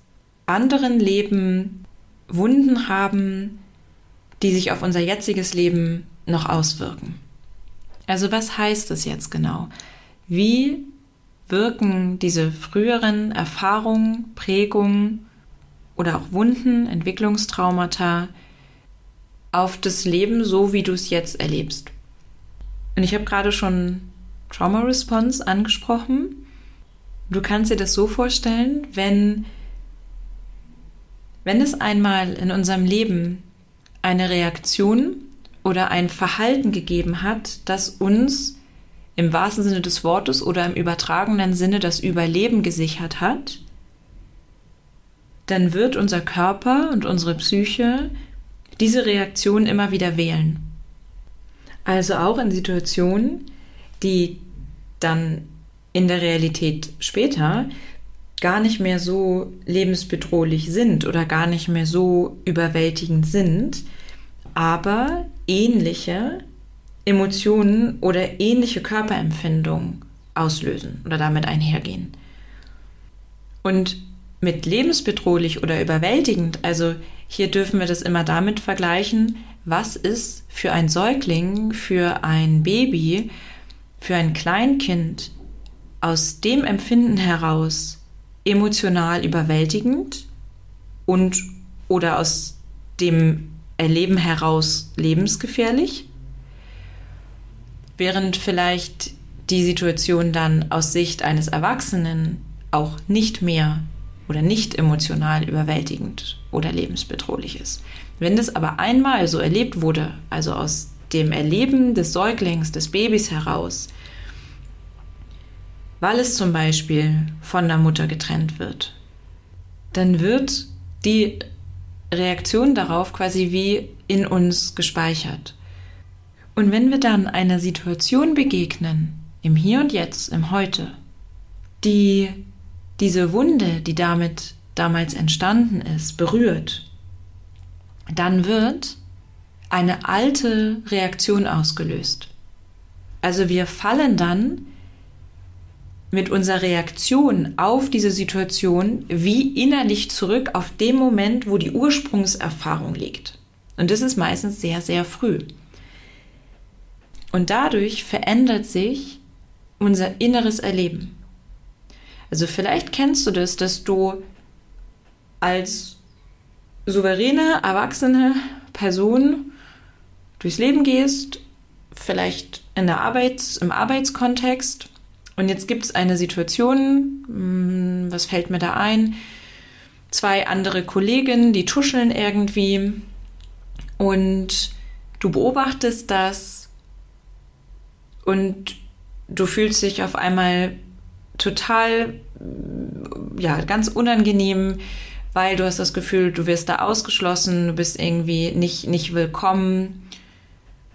anderen Leben Wunden haben, die sich auf unser jetziges Leben noch auswirken. Also was heißt das jetzt genau? Wie wirken diese früheren Erfahrungen, Prägungen oder auch Wunden, Entwicklungstraumata auf das Leben so, wie du es jetzt erlebst? Und ich habe gerade schon Trauma Response angesprochen. Du kannst dir das so vorstellen, wenn, wenn es einmal in unserem Leben eine Reaktion oder ein Verhalten gegeben hat, das uns im wahrsten Sinne des Wortes oder im übertragenen Sinne das Überleben gesichert hat, dann wird unser Körper und unsere Psyche diese Reaktion immer wieder wählen. Also auch in Situationen, die dann in der Realität später gar nicht mehr so lebensbedrohlich sind oder gar nicht mehr so überwältigend sind, aber ähnliche Emotionen oder ähnliche Körperempfindungen auslösen oder damit einhergehen. Und mit lebensbedrohlich oder überwältigend, also hier dürfen wir das immer damit vergleichen, was ist für ein Säugling, für ein Baby, für ein Kleinkind aus dem Empfinden heraus emotional überwältigend und oder aus dem Erleben heraus lebensgefährlich, während vielleicht die Situation dann aus Sicht eines Erwachsenen auch nicht mehr oder nicht emotional überwältigend oder lebensbedrohlich ist. Wenn das aber einmal so erlebt wurde, also aus dem Erleben des Säuglings, des Babys heraus, weil es zum Beispiel von der Mutter getrennt wird, dann wird die Reaktion darauf quasi wie in uns gespeichert. Und wenn wir dann einer Situation begegnen, im Hier und Jetzt, im Heute, die diese Wunde, die damit damals entstanden ist, berührt, dann wird eine alte Reaktion ausgelöst. Also wir fallen dann mit unserer Reaktion auf diese Situation wie innerlich zurück auf den Moment, wo die Ursprungserfahrung liegt. Und das ist meistens sehr, sehr früh. Und dadurch verändert sich unser inneres Erleben. Also vielleicht kennst du das, dass du als souveräne, erwachsene Person durchs Leben gehst, vielleicht in der Arbeits-, im Arbeitskontext und jetzt gibt es eine Situation, hm, was fällt mir da ein? Zwei andere Kolleginnen, die tuscheln irgendwie und du beobachtest das und du fühlst dich auf einmal total, ja, ganz unangenehm, weil du hast das Gefühl, du wirst da ausgeschlossen, du bist irgendwie nicht, nicht willkommen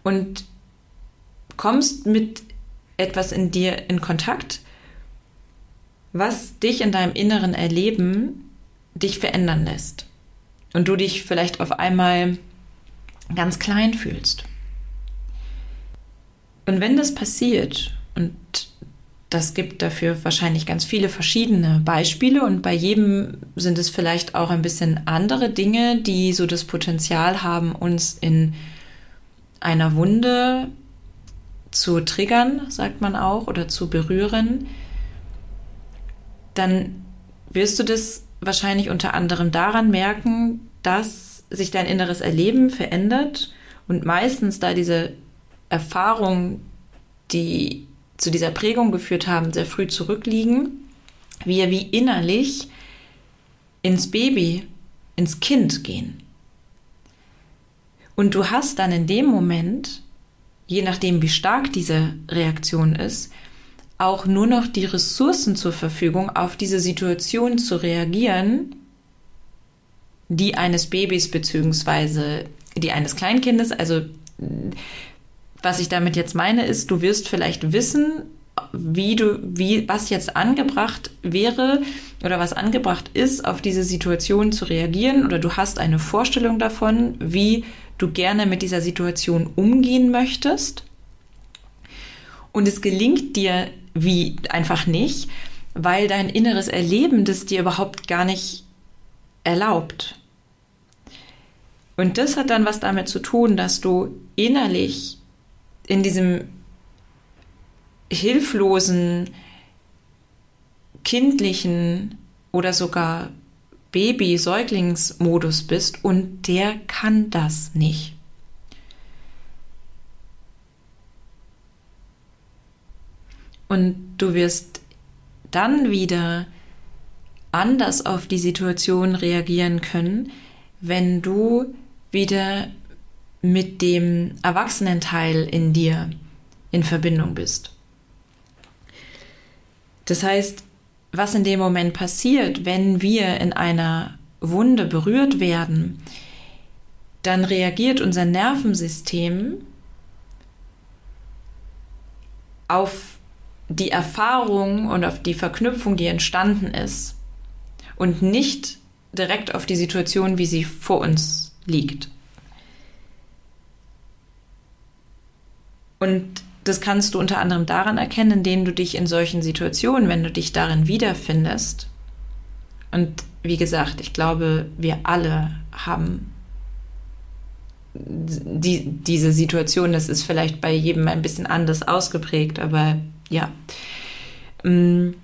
und kommst mit etwas in dir in Kontakt, was dich in deinem inneren Erleben dich verändern lässt. Und du dich vielleicht auf einmal ganz klein fühlst. Und wenn das passiert, und das gibt dafür wahrscheinlich ganz viele verschiedene Beispiele und bei jedem sind es vielleicht auch ein bisschen andere Dinge, die so das Potenzial haben, uns in einer Wunde zu triggern, sagt man auch, oder zu berühren, dann wirst du das wahrscheinlich unter anderem daran merken, dass sich dein inneres Erleben verändert und meistens da diese Erfahrungen, die zu dieser Prägung geführt haben, sehr früh zurückliegen, wir wie innerlich ins Baby, ins Kind gehen. Und du hast dann in dem Moment, je nachdem wie stark diese Reaktion ist, auch nur noch die Ressourcen zur Verfügung, auf diese Situation zu reagieren, die eines Babys bzw. die eines Kleinkindes, also was ich damit jetzt meine, ist, du wirst vielleicht wissen, wie du, wie, was jetzt angebracht wäre oder was angebracht ist, auf diese Situation zu reagieren, oder du hast eine Vorstellung davon, wie du gerne mit dieser Situation umgehen möchtest. Und es gelingt dir wie einfach nicht, weil dein inneres Erleben das dir überhaupt gar nicht erlaubt. Und das hat dann was damit zu tun, dass du innerlich in diesem hilflosen, kindlichen oder sogar Baby-Säuglingsmodus bist und der kann das nicht. Und du wirst dann wieder anders auf die Situation reagieren können, wenn du wieder mit dem Erwachsenenteil in dir in Verbindung bist. Das heißt, was in dem Moment passiert, wenn wir in einer Wunde berührt werden, dann reagiert unser Nervensystem auf die Erfahrung und auf die Verknüpfung, die entstanden ist und nicht direkt auf die Situation, wie sie vor uns liegt. Und das kannst du unter anderem daran erkennen, indem du dich in solchen Situationen, wenn du dich darin wiederfindest, und wie gesagt, ich glaube, wir alle haben die, diese Situation, das ist vielleicht bei jedem ein bisschen anders ausgeprägt, aber ja, ähm,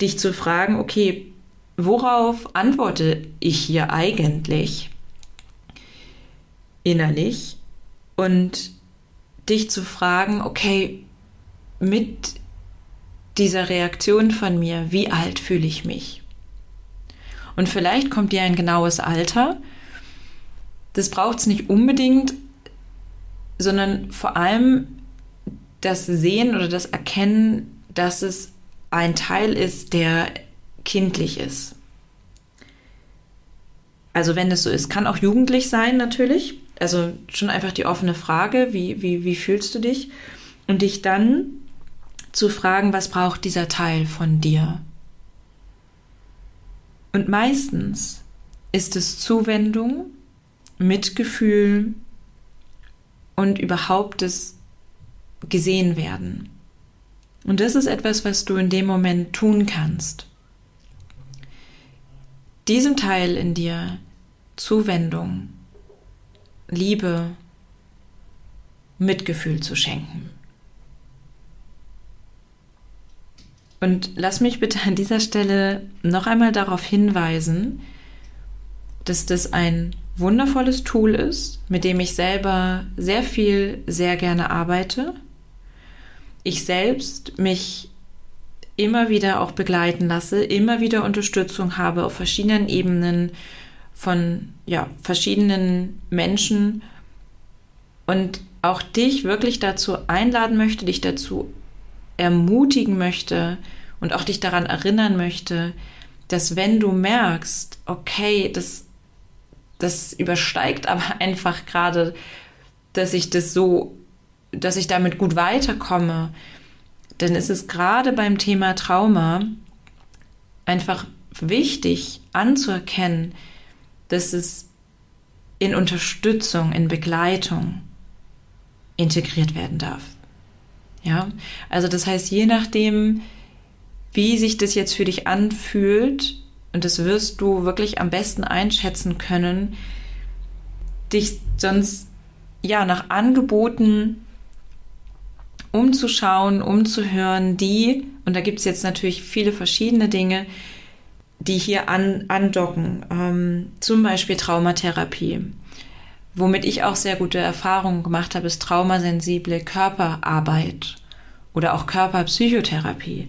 dich zu fragen, okay, worauf antworte ich hier eigentlich innerlich? Und dich zu fragen, okay, mit dieser Reaktion von mir, wie alt fühle ich mich? Und vielleicht kommt dir ein genaues Alter. Das braucht es nicht unbedingt, sondern vor allem das Sehen oder das Erkennen, dass es ein Teil ist, der kindlich ist. Also wenn es so ist, kann auch jugendlich sein natürlich. Also schon einfach die offene Frage, wie, wie, wie fühlst du dich? Und dich dann zu fragen, was braucht dieser Teil von dir? Und meistens ist es Zuwendung, Mitgefühl und überhaupt das gesehen werden. Und das ist etwas, was du in dem Moment tun kannst. Diesem Teil in dir Zuwendung, Liebe, Mitgefühl zu schenken. Und lass mich bitte an dieser Stelle noch einmal darauf hinweisen, dass das ein wundervolles Tool ist, mit dem ich selber sehr viel, sehr gerne arbeite. Ich selbst mich immer wieder auch begleiten lasse, immer wieder Unterstützung habe auf verschiedenen Ebenen von ja, verschiedenen Menschen und auch dich wirklich dazu einladen möchte, dich dazu ermutigen möchte und auch dich daran erinnern möchte, dass wenn du merkst, okay, das, das übersteigt aber (laughs) einfach gerade, dass ich das so, dass ich damit gut weiterkomme, dann ist es gerade beim Thema Trauma einfach wichtig anzuerkennen, dass es in Unterstützung, in Begleitung integriert werden darf. Ja, also das heißt, je nachdem, wie sich das jetzt für dich anfühlt, und das wirst du wirklich am besten einschätzen können, dich sonst ja nach Angeboten umzuschauen, umzuhören, die, und da gibt es jetzt natürlich viele verschiedene Dinge, die hier an, andocken, ähm, zum Beispiel Traumatherapie. Womit ich auch sehr gute Erfahrungen gemacht habe, ist traumasensible Körperarbeit oder auch Körperpsychotherapie.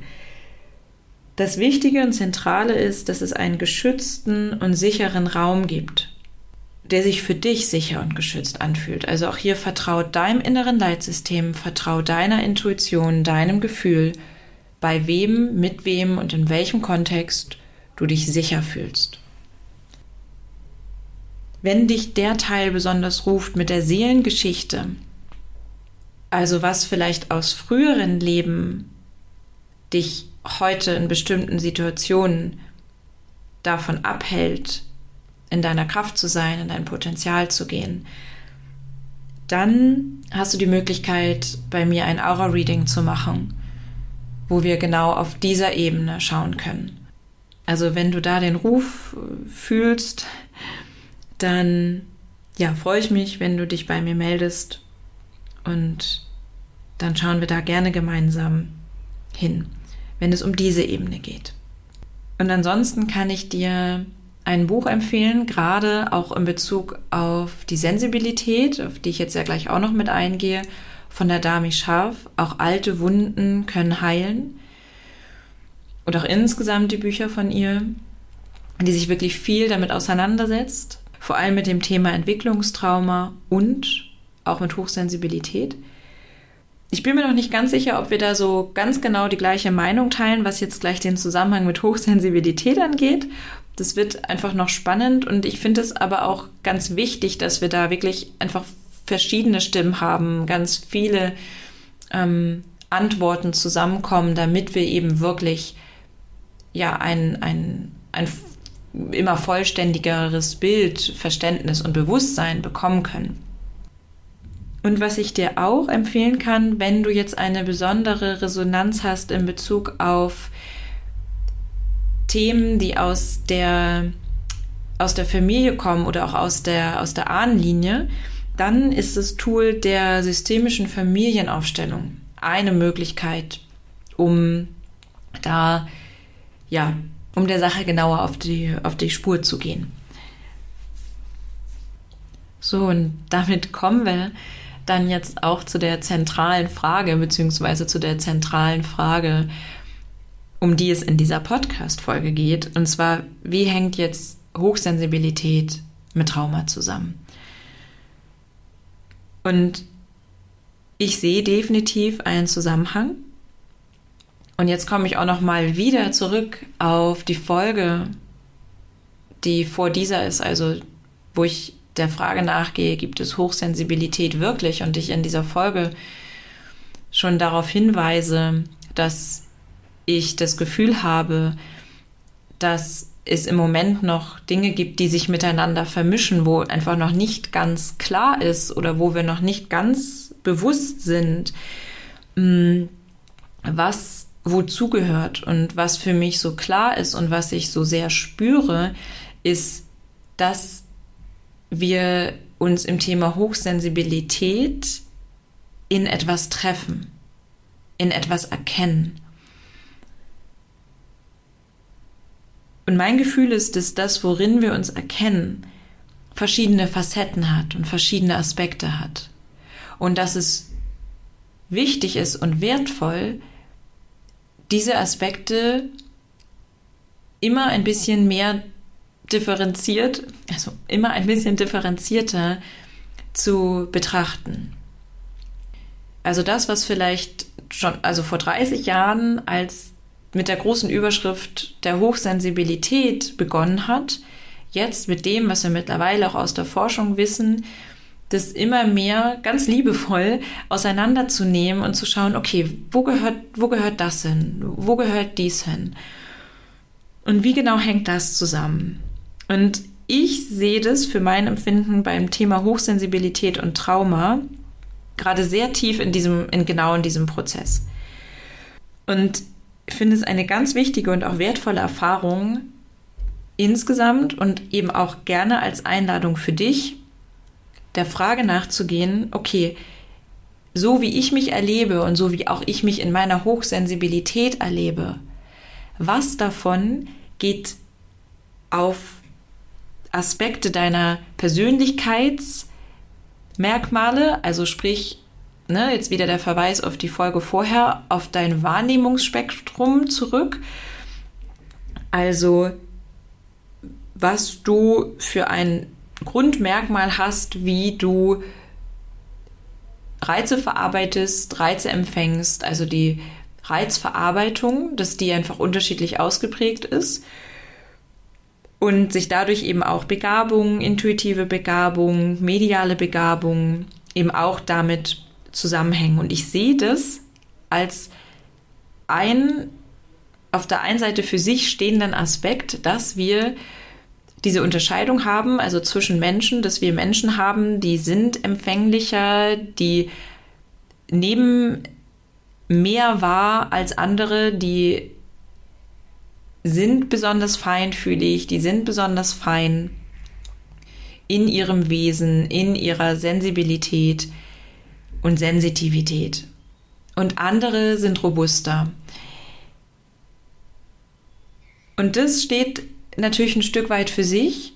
Das Wichtige und Zentrale ist, dass es einen geschützten und sicheren Raum gibt, der sich für dich sicher und geschützt anfühlt. Also auch hier vertraut deinem inneren Leitsystem, vertraut deiner Intuition, deinem Gefühl, bei wem, mit wem und in welchem Kontext du dich sicher fühlst. Wenn dich der Teil besonders ruft mit der Seelengeschichte, also was vielleicht aus früheren Leben dich heute in bestimmten Situationen davon abhält, in deiner Kraft zu sein, in dein Potenzial zu gehen, dann hast du die Möglichkeit, bei mir ein Aura-Reading zu machen, wo wir genau auf dieser Ebene schauen können. Also wenn du da den Ruf fühlst, dann ja, freue ich mich, wenn du dich bei mir meldest und dann schauen wir da gerne gemeinsam hin, wenn es um diese Ebene geht. Und ansonsten kann ich dir ein Buch empfehlen, gerade auch in Bezug auf die Sensibilität, auf die ich jetzt ja gleich auch noch mit eingehe, von der Dami Scharf. Auch alte Wunden können heilen und auch insgesamt die Bücher von ihr, die sich wirklich viel damit auseinandersetzt, vor allem mit dem Thema Entwicklungstrauma und auch mit Hochsensibilität. Ich bin mir noch nicht ganz sicher, ob wir da so ganz genau die gleiche Meinung teilen, was jetzt gleich den Zusammenhang mit Hochsensibilität angeht. Das wird einfach noch spannend und ich finde es aber auch ganz wichtig, dass wir da wirklich einfach verschiedene Stimmen haben, ganz viele ähm, Antworten zusammenkommen, damit wir eben wirklich ja ein, ein, ein immer vollständigeres Bild, Verständnis und Bewusstsein bekommen können. Und was ich dir auch empfehlen kann, wenn du jetzt eine besondere Resonanz hast in Bezug auf Themen, die aus der, aus der Familie kommen oder auch aus der, aus der Ahnenlinie, dann ist das Tool der systemischen Familienaufstellung eine Möglichkeit, um da ja, um der Sache genauer auf die, auf die Spur zu gehen. So, und damit kommen wir dann jetzt auch zu der zentralen Frage, beziehungsweise zu der zentralen Frage, um die es in dieser Podcast-Folge geht. Und zwar, wie hängt jetzt Hochsensibilität mit Trauma zusammen? Und ich sehe definitiv einen Zusammenhang und jetzt komme ich auch noch mal wieder zurück auf die Folge, die vor dieser ist, also wo ich der Frage nachgehe, gibt es Hochsensibilität wirklich? Und ich in dieser Folge schon darauf hinweise, dass ich das Gefühl habe, dass es im Moment noch Dinge gibt, die sich miteinander vermischen, wo einfach noch nicht ganz klar ist oder wo wir noch nicht ganz bewusst sind, hm, was wozu gehört und was für mich so klar ist und was ich so sehr spüre, ist, dass wir uns im Thema Hochsensibilität in etwas treffen, in etwas erkennen. Und mein Gefühl ist, dass das, worin wir uns erkennen, verschiedene Facetten hat und verschiedene Aspekte hat. Und dass es wichtig ist und wertvoll, diese Aspekte immer ein bisschen mehr differenziert, also immer ein bisschen differenzierter zu betrachten. Also das, was vielleicht schon, also vor 30 Jahren als mit der großen Überschrift der Hochsensibilität begonnen hat, jetzt mit dem, was wir mittlerweile auch aus der Forschung wissen, das immer mehr ganz liebevoll auseinanderzunehmen und zu schauen, okay, wo gehört, wo gehört das hin? Wo gehört dies hin? Und wie genau hängt das zusammen? Und ich sehe das für mein Empfinden beim Thema Hochsensibilität und Trauma gerade sehr tief in diesem, in genau in diesem Prozess. Und ich finde es eine ganz wichtige und auch wertvolle Erfahrung insgesamt und eben auch gerne als Einladung für dich, der Frage nachzugehen, okay, so wie ich mich erlebe und so wie auch ich mich in meiner Hochsensibilität erlebe, was davon geht auf Aspekte deiner Persönlichkeitsmerkmale, also sprich, ne, jetzt wieder der Verweis auf die Folge vorher, auf dein Wahrnehmungsspektrum zurück. Also, was du für ein Grundmerkmal hast, wie du Reize verarbeitest, Reize empfängst, also die Reizverarbeitung, dass die einfach unterschiedlich ausgeprägt ist und sich dadurch eben auch Begabung, intuitive Begabung, mediale Begabung eben auch damit zusammenhängen. Und ich sehe das als ein auf der einen Seite für sich stehenden Aspekt, dass wir diese Unterscheidung haben, also zwischen Menschen, dass wir Menschen haben, die sind empfänglicher, die nehmen mehr wahr als andere, die sind besonders feinfühlig, die sind besonders fein in ihrem Wesen, in ihrer Sensibilität und Sensitivität. Und andere sind robuster. Und das steht natürlich ein Stück weit für sich.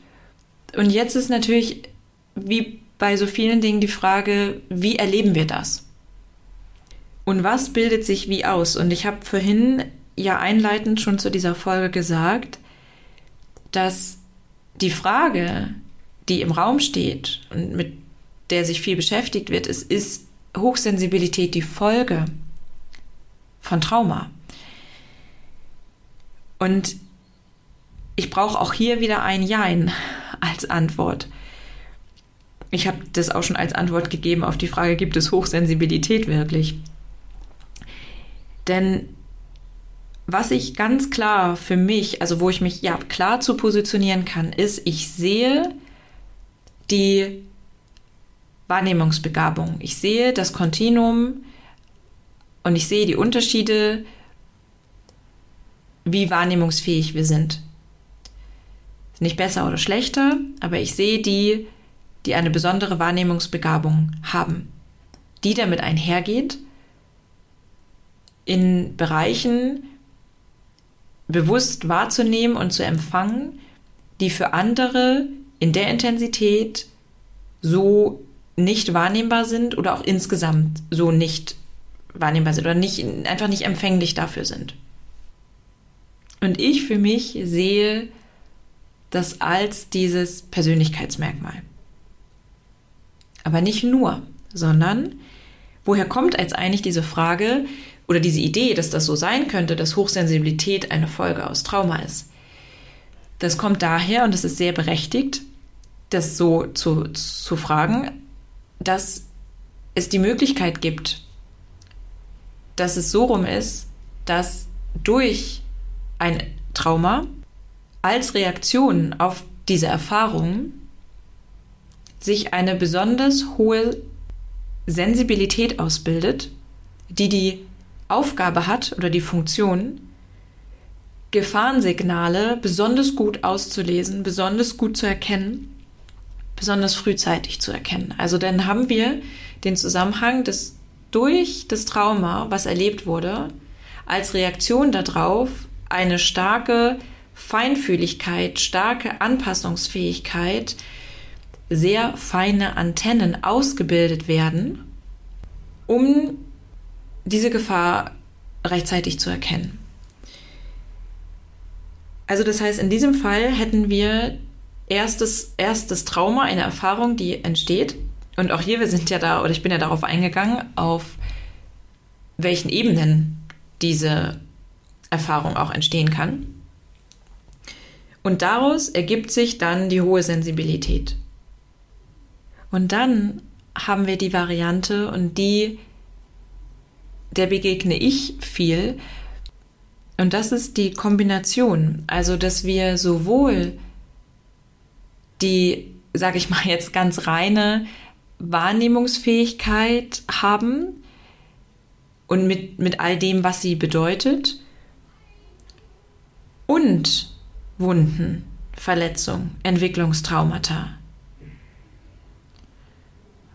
Und jetzt ist natürlich, wie bei so vielen Dingen, die Frage, wie erleben wir das? Und was bildet sich wie aus? Und ich habe vorhin ja einleitend schon zu dieser Folge gesagt, dass die Frage, die im Raum steht und mit der sich viel beschäftigt wird, ist, ist Hochsensibilität die Folge von Trauma? Und ich brauche auch hier wieder ein Jein als Antwort. Ich habe das auch schon als Antwort gegeben auf die Frage, gibt es Hochsensibilität wirklich? Denn was ich ganz klar für mich, also wo ich mich ja klar zu positionieren kann, ist, ich sehe die Wahrnehmungsbegabung. Ich sehe das Kontinuum und ich sehe die Unterschiede, wie wahrnehmungsfähig wir sind. Nicht besser oder schlechter, aber ich sehe die, die eine besondere Wahrnehmungsbegabung haben, die damit einhergeht, in Bereichen, bewusst wahrzunehmen und zu empfangen, die für andere in der Intensität so nicht wahrnehmbar sind oder auch insgesamt so nicht wahrnehmbar sind oder nicht, einfach nicht empfänglich dafür sind. Und ich für mich sehe das als dieses Persönlichkeitsmerkmal. Aber nicht nur, sondern woher kommt als eigentlich diese Frage, oder diese Idee, dass das so sein könnte, dass Hochsensibilität eine Folge aus Trauma ist. Das kommt daher, und es ist sehr berechtigt, das so zu, zu fragen, dass es die Möglichkeit gibt, dass es so rum ist, dass durch ein Trauma als Reaktion auf diese Erfahrung sich eine besonders hohe Sensibilität ausbildet, die die Aufgabe hat oder die Funktion, Gefahrensignale besonders gut auszulesen, besonders gut zu erkennen, besonders frühzeitig zu erkennen. Also dann haben wir den Zusammenhang, dass durch das Trauma, was erlebt wurde, als Reaktion darauf eine starke Feinfühligkeit, starke Anpassungsfähigkeit, sehr feine Antennen ausgebildet werden, um diese Gefahr rechtzeitig zu erkennen. Also das heißt, in diesem Fall hätten wir erstes, erstes Trauma, eine Erfahrung, die entsteht. Und auch hier, wir sind ja da, oder ich bin ja darauf eingegangen, auf welchen Ebenen diese Erfahrung auch entstehen kann. Und daraus ergibt sich dann die hohe Sensibilität. Und dann haben wir die Variante und die, der begegne ich viel. Und das ist die Kombination. Also, dass wir sowohl die, sage ich mal jetzt ganz reine Wahrnehmungsfähigkeit haben und mit, mit all dem, was sie bedeutet, und Wunden, Verletzungen, Entwicklungstraumata.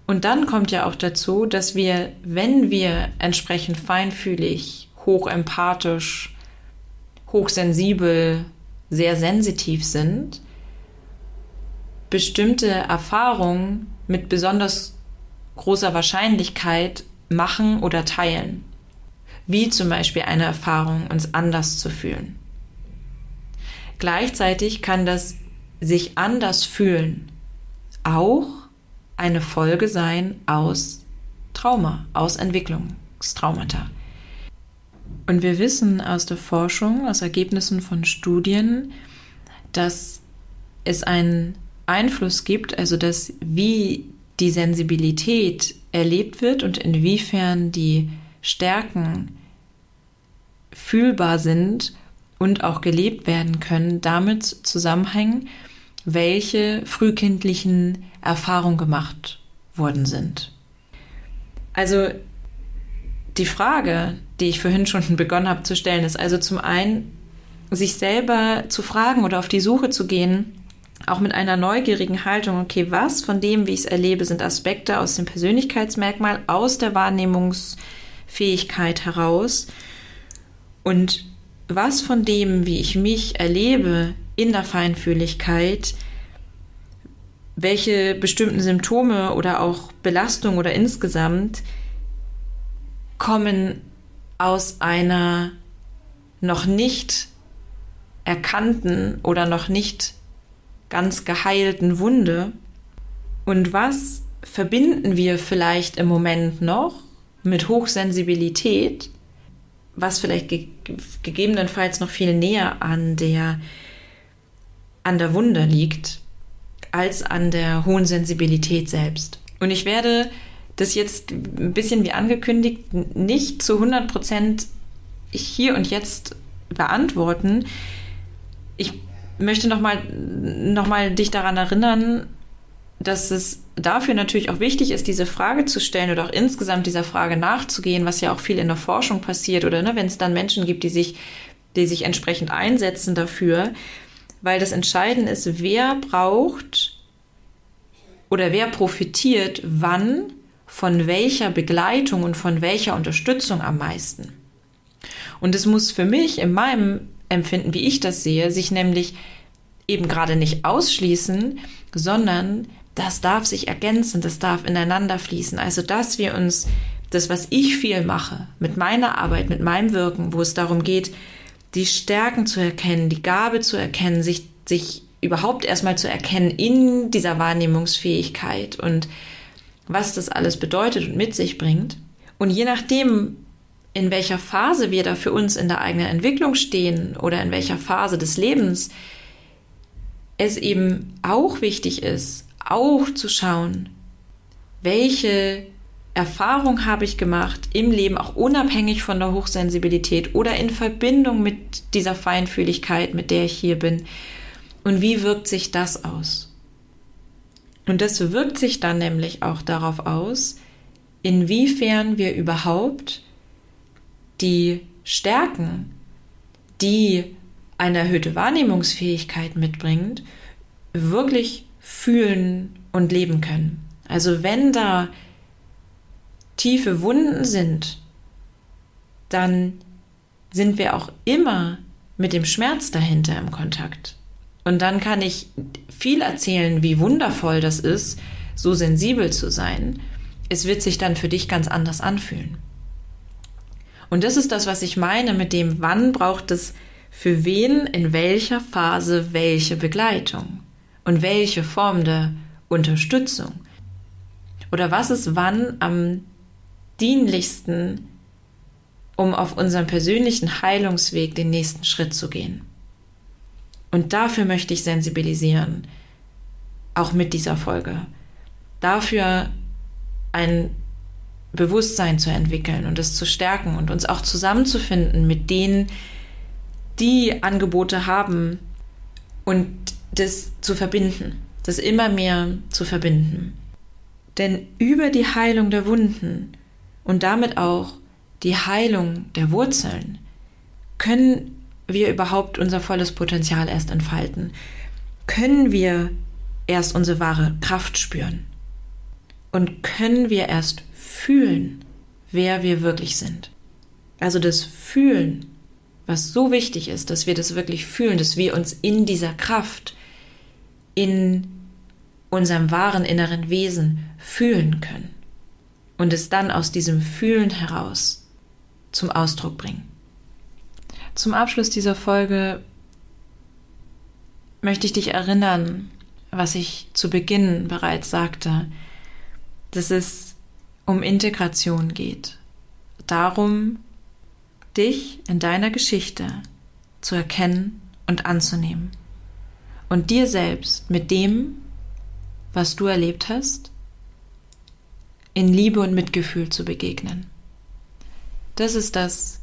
Und dann kommt ja auch dazu, dass wir, wenn wir entsprechend feinfühlig, hochempathisch, hochsensibel, sehr sensitiv sind, bestimmte Erfahrungen mit besonders großer Wahrscheinlichkeit machen oder teilen. Wie zum Beispiel eine Erfahrung, uns anders zu fühlen. Gleichzeitig kann das sich anders fühlen auch eine Folge sein aus Trauma, aus Entwicklungstraumata. Und wir wissen aus der Forschung, aus Ergebnissen von Studien, dass es einen Einfluss gibt, also dass wie die Sensibilität erlebt wird und inwiefern die Stärken fühlbar sind und auch gelebt werden können, damit zusammenhängen, welche frühkindlichen Erfahrungen gemacht worden sind. Also die Frage, die ich vorhin schon (laughs) begonnen habe zu stellen, ist also zum einen, sich selber zu fragen oder auf die Suche zu gehen, auch mit einer neugierigen Haltung, okay, was von dem, wie ich es erlebe, sind Aspekte aus dem Persönlichkeitsmerkmal, aus der Wahrnehmungsfähigkeit heraus und was von dem, wie ich mich erlebe in der Feinfühligkeit, welche bestimmten Symptome oder auch Belastung oder insgesamt kommen aus einer noch nicht erkannten oder noch nicht ganz geheilten Wunde? Und was verbinden wir vielleicht im Moment noch mit Hochsensibilität was vielleicht ge gegebenenfalls noch viel näher an der, an der Wunde liegt, als an der hohen Sensibilität selbst. Und ich werde das jetzt ein bisschen wie angekündigt nicht zu 100 Prozent hier und jetzt beantworten. Ich möchte nochmal noch mal dich daran erinnern, dass es dafür natürlich auch wichtig ist, diese Frage zu stellen oder auch insgesamt dieser Frage nachzugehen, was ja auch viel in der Forschung passiert oder ne, wenn es dann Menschen gibt, die sich, die sich entsprechend einsetzen dafür, weil das Entscheidende ist, wer braucht oder wer profitiert wann von welcher Begleitung und von welcher Unterstützung am meisten. Und es muss für mich in meinem Empfinden, wie ich das sehe, sich nämlich eben gerade nicht ausschließen, sondern das darf sich ergänzen, das darf ineinander fließen. Also, dass wir uns das, was ich viel mache, mit meiner Arbeit, mit meinem Wirken, wo es darum geht, die Stärken zu erkennen, die Gabe zu erkennen, sich, sich überhaupt erstmal zu erkennen in dieser Wahrnehmungsfähigkeit und was das alles bedeutet und mit sich bringt. Und je nachdem, in welcher Phase wir da für uns in der eigenen Entwicklung stehen oder in welcher Phase des Lebens, es eben auch wichtig ist, auch zu schauen, welche Erfahrung habe ich gemacht im Leben, auch unabhängig von der Hochsensibilität oder in Verbindung mit dieser Feinfühligkeit, mit der ich hier bin. Und wie wirkt sich das aus? Und das wirkt sich dann nämlich auch darauf aus, inwiefern wir überhaupt die Stärken, die eine erhöhte Wahrnehmungsfähigkeit mitbringt, wirklich fühlen und leben können. Also wenn da tiefe Wunden sind, dann sind wir auch immer mit dem Schmerz dahinter im Kontakt. Und dann kann ich viel erzählen, wie wundervoll das ist, so sensibel zu sein. Es wird sich dann für dich ganz anders anfühlen. Und das ist das, was ich meine mit dem, wann braucht es für wen in welcher Phase welche Begleitung und welche Form der Unterstützung oder was ist wann am dienlichsten, um auf unserem persönlichen Heilungsweg den nächsten Schritt zu gehen. Und dafür möchte ich sensibilisieren, auch mit dieser Folge. Dafür ein Bewusstsein zu entwickeln und es zu stärken und uns auch zusammenzufinden mit denen, die Angebote haben und das zu verbinden, das immer mehr zu verbinden. Denn über die Heilung der Wunden und damit auch die Heilung der Wurzeln können wir überhaupt unser volles Potenzial erst entfalten, können wir erst unsere wahre Kraft spüren und können wir erst fühlen, wer wir wirklich sind. Also das Fühlen, was so wichtig ist, dass wir das wirklich fühlen, dass wir uns in dieser Kraft, in unserem wahren inneren Wesen fühlen können und es dann aus diesem Fühlen heraus zum Ausdruck bringen. Zum Abschluss dieser Folge möchte ich dich erinnern, was ich zu Beginn bereits sagte, dass es um Integration geht. Darum, dich in deiner Geschichte zu erkennen und anzunehmen. Und dir selbst mit dem, was du erlebt hast, in Liebe und Mitgefühl zu begegnen. Das ist das,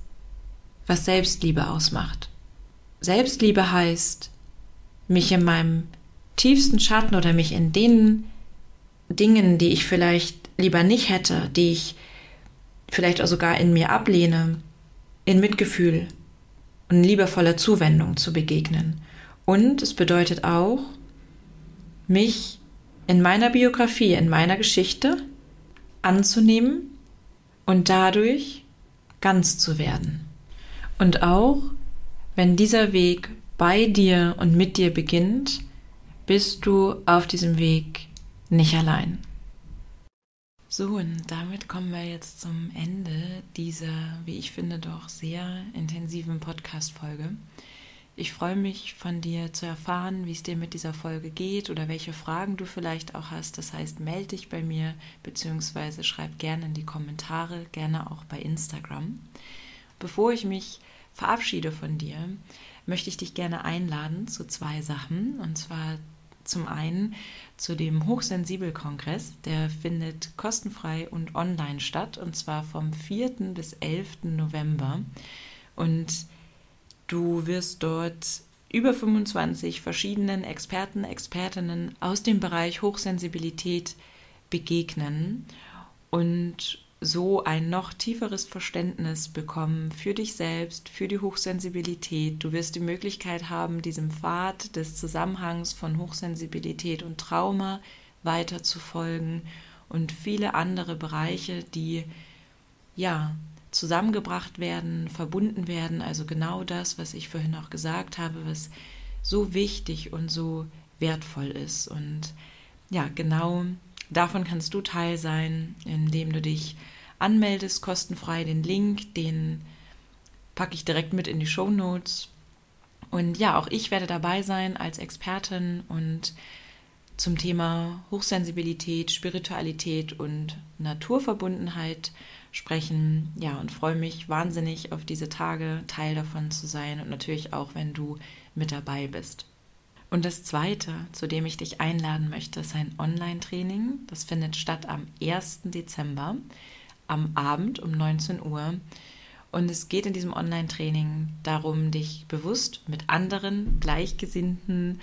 was Selbstliebe ausmacht. Selbstliebe heißt, mich in meinem tiefsten Schatten oder mich in den Dingen, die ich vielleicht lieber nicht hätte, die ich vielleicht auch sogar in mir ablehne, in Mitgefühl und liebevoller Zuwendung zu begegnen. Und es bedeutet auch, mich in meiner Biografie, in meiner Geschichte anzunehmen und dadurch ganz zu werden. Und auch, wenn dieser Weg bei dir und mit dir beginnt, bist du auf diesem Weg nicht allein. So, und damit kommen wir jetzt zum Ende dieser, wie ich finde, doch sehr intensiven Podcast-Folge. Ich freue mich von dir zu erfahren, wie es dir mit dieser Folge geht oder welche Fragen du vielleicht auch hast. Das heißt, melde dich bei mir beziehungsweise schreib gerne in die Kommentare, gerne auch bei Instagram. Bevor ich mich verabschiede von dir, möchte ich dich gerne einladen zu zwei Sachen. Und zwar zum einen zu dem Hochsensibel-Kongress, der findet kostenfrei und online statt, und zwar vom 4. bis 11. November. Und Du wirst dort über 25 verschiedenen Experten, Expertinnen aus dem Bereich Hochsensibilität begegnen und so ein noch tieferes Verständnis bekommen für dich selbst, für die Hochsensibilität. Du wirst die Möglichkeit haben, diesem Pfad des Zusammenhangs von Hochsensibilität und Trauma weiter zu folgen und viele andere Bereiche, die ja zusammengebracht werden, verbunden werden. Also genau das, was ich vorhin auch gesagt habe, was so wichtig und so wertvoll ist. Und ja, genau davon kannst du Teil sein, indem du dich anmeldest, kostenfrei. Den Link, den packe ich direkt mit in die Show Notes. Und ja, auch ich werde dabei sein als Expertin und zum Thema Hochsensibilität, Spiritualität und Naturverbundenheit sprechen. Ja, und freue mich wahnsinnig auf diese Tage, Teil davon zu sein und natürlich auch, wenn du mit dabei bist. Und das Zweite, zu dem ich dich einladen möchte, ist ein Online-Training. Das findet statt am 1. Dezember, am Abend um 19 Uhr. Und es geht in diesem Online-Training darum, dich bewusst mit anderen, gleichgesinnten,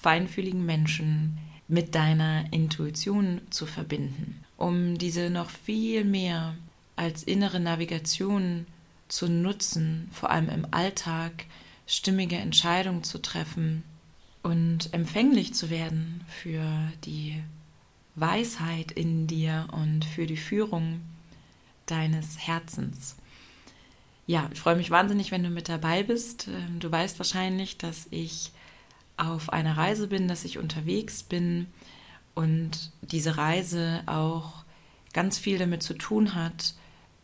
feinfühligen Menschen mit deiner Intuition zu verbinden, um diese noch viel mehr als innere Navigation zu nutzen, vor allem im Alltag stimmige Entscheidungen zu treffen und empfänglich zu werden für die Weisheit in dir und für die Führung deines Herzens. Ja, ich freue mich wahnsinnig, wenn du mit dabei bist. Ähm, du weißt wahrscheinlich, dass ich auf einer Reise bin, dass ich unterwegs bin und diese Reise auch ganz viel damit zu tun hat,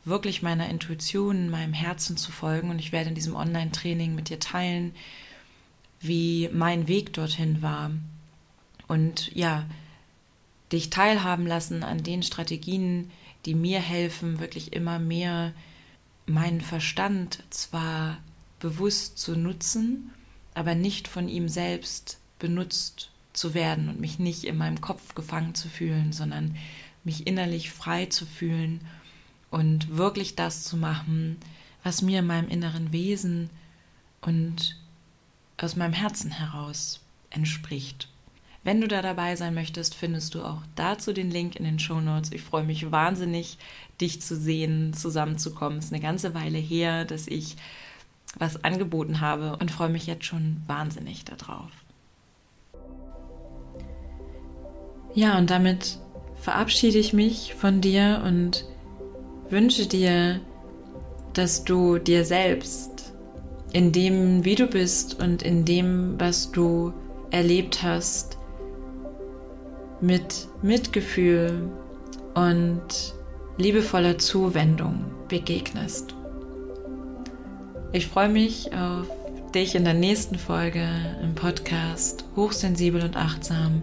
wirklich meiner Intuition, meinem Herzen zu folgen. Und ich werde in diesem Online-Training mit dir teilen, wie mein Weg dorthin war. Und ja, dich teilhaben lassen an den Strategien, die mir helfen, wirklich immer mehr meinen Verstand zwar bewusst zu nutzen, aber nicht von ihm selbst benutzt zu werden und mich nicht in meinem Kopf gefangen zu fühlen, sondern mich innerlich frei zu fühlen und wirklich das zu machen, was mir in meinem inneren Wesen und aus meinem Herzen heraus entspricht. Wenn du da dabei sein möchtest, findest du auch dazu den Link in den Show Notes. Ich freue mich wahnsinnig, dich zu sehen, zusammenzukommen. Es ist eine ganze Weile her, dass ich was angeboten habe und freue mich jetzt schon wahnsinnig darauf. Ja, und damit verabschiede ich mich von dir und wünsche dir, dass du dir selbst in dem, wie du bist und in dem, was du erlebt hast, mit Mitgefühl und liebevoller Zuwendung begegnest. Ich freue mich auf dich in der nächsten Folge im Podcast Hochsensibel und Achtsam,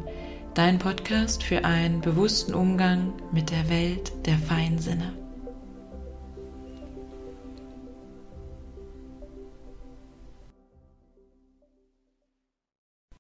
dein Podcast für einen bewussten Umgang mit der Welt der Feinsinne.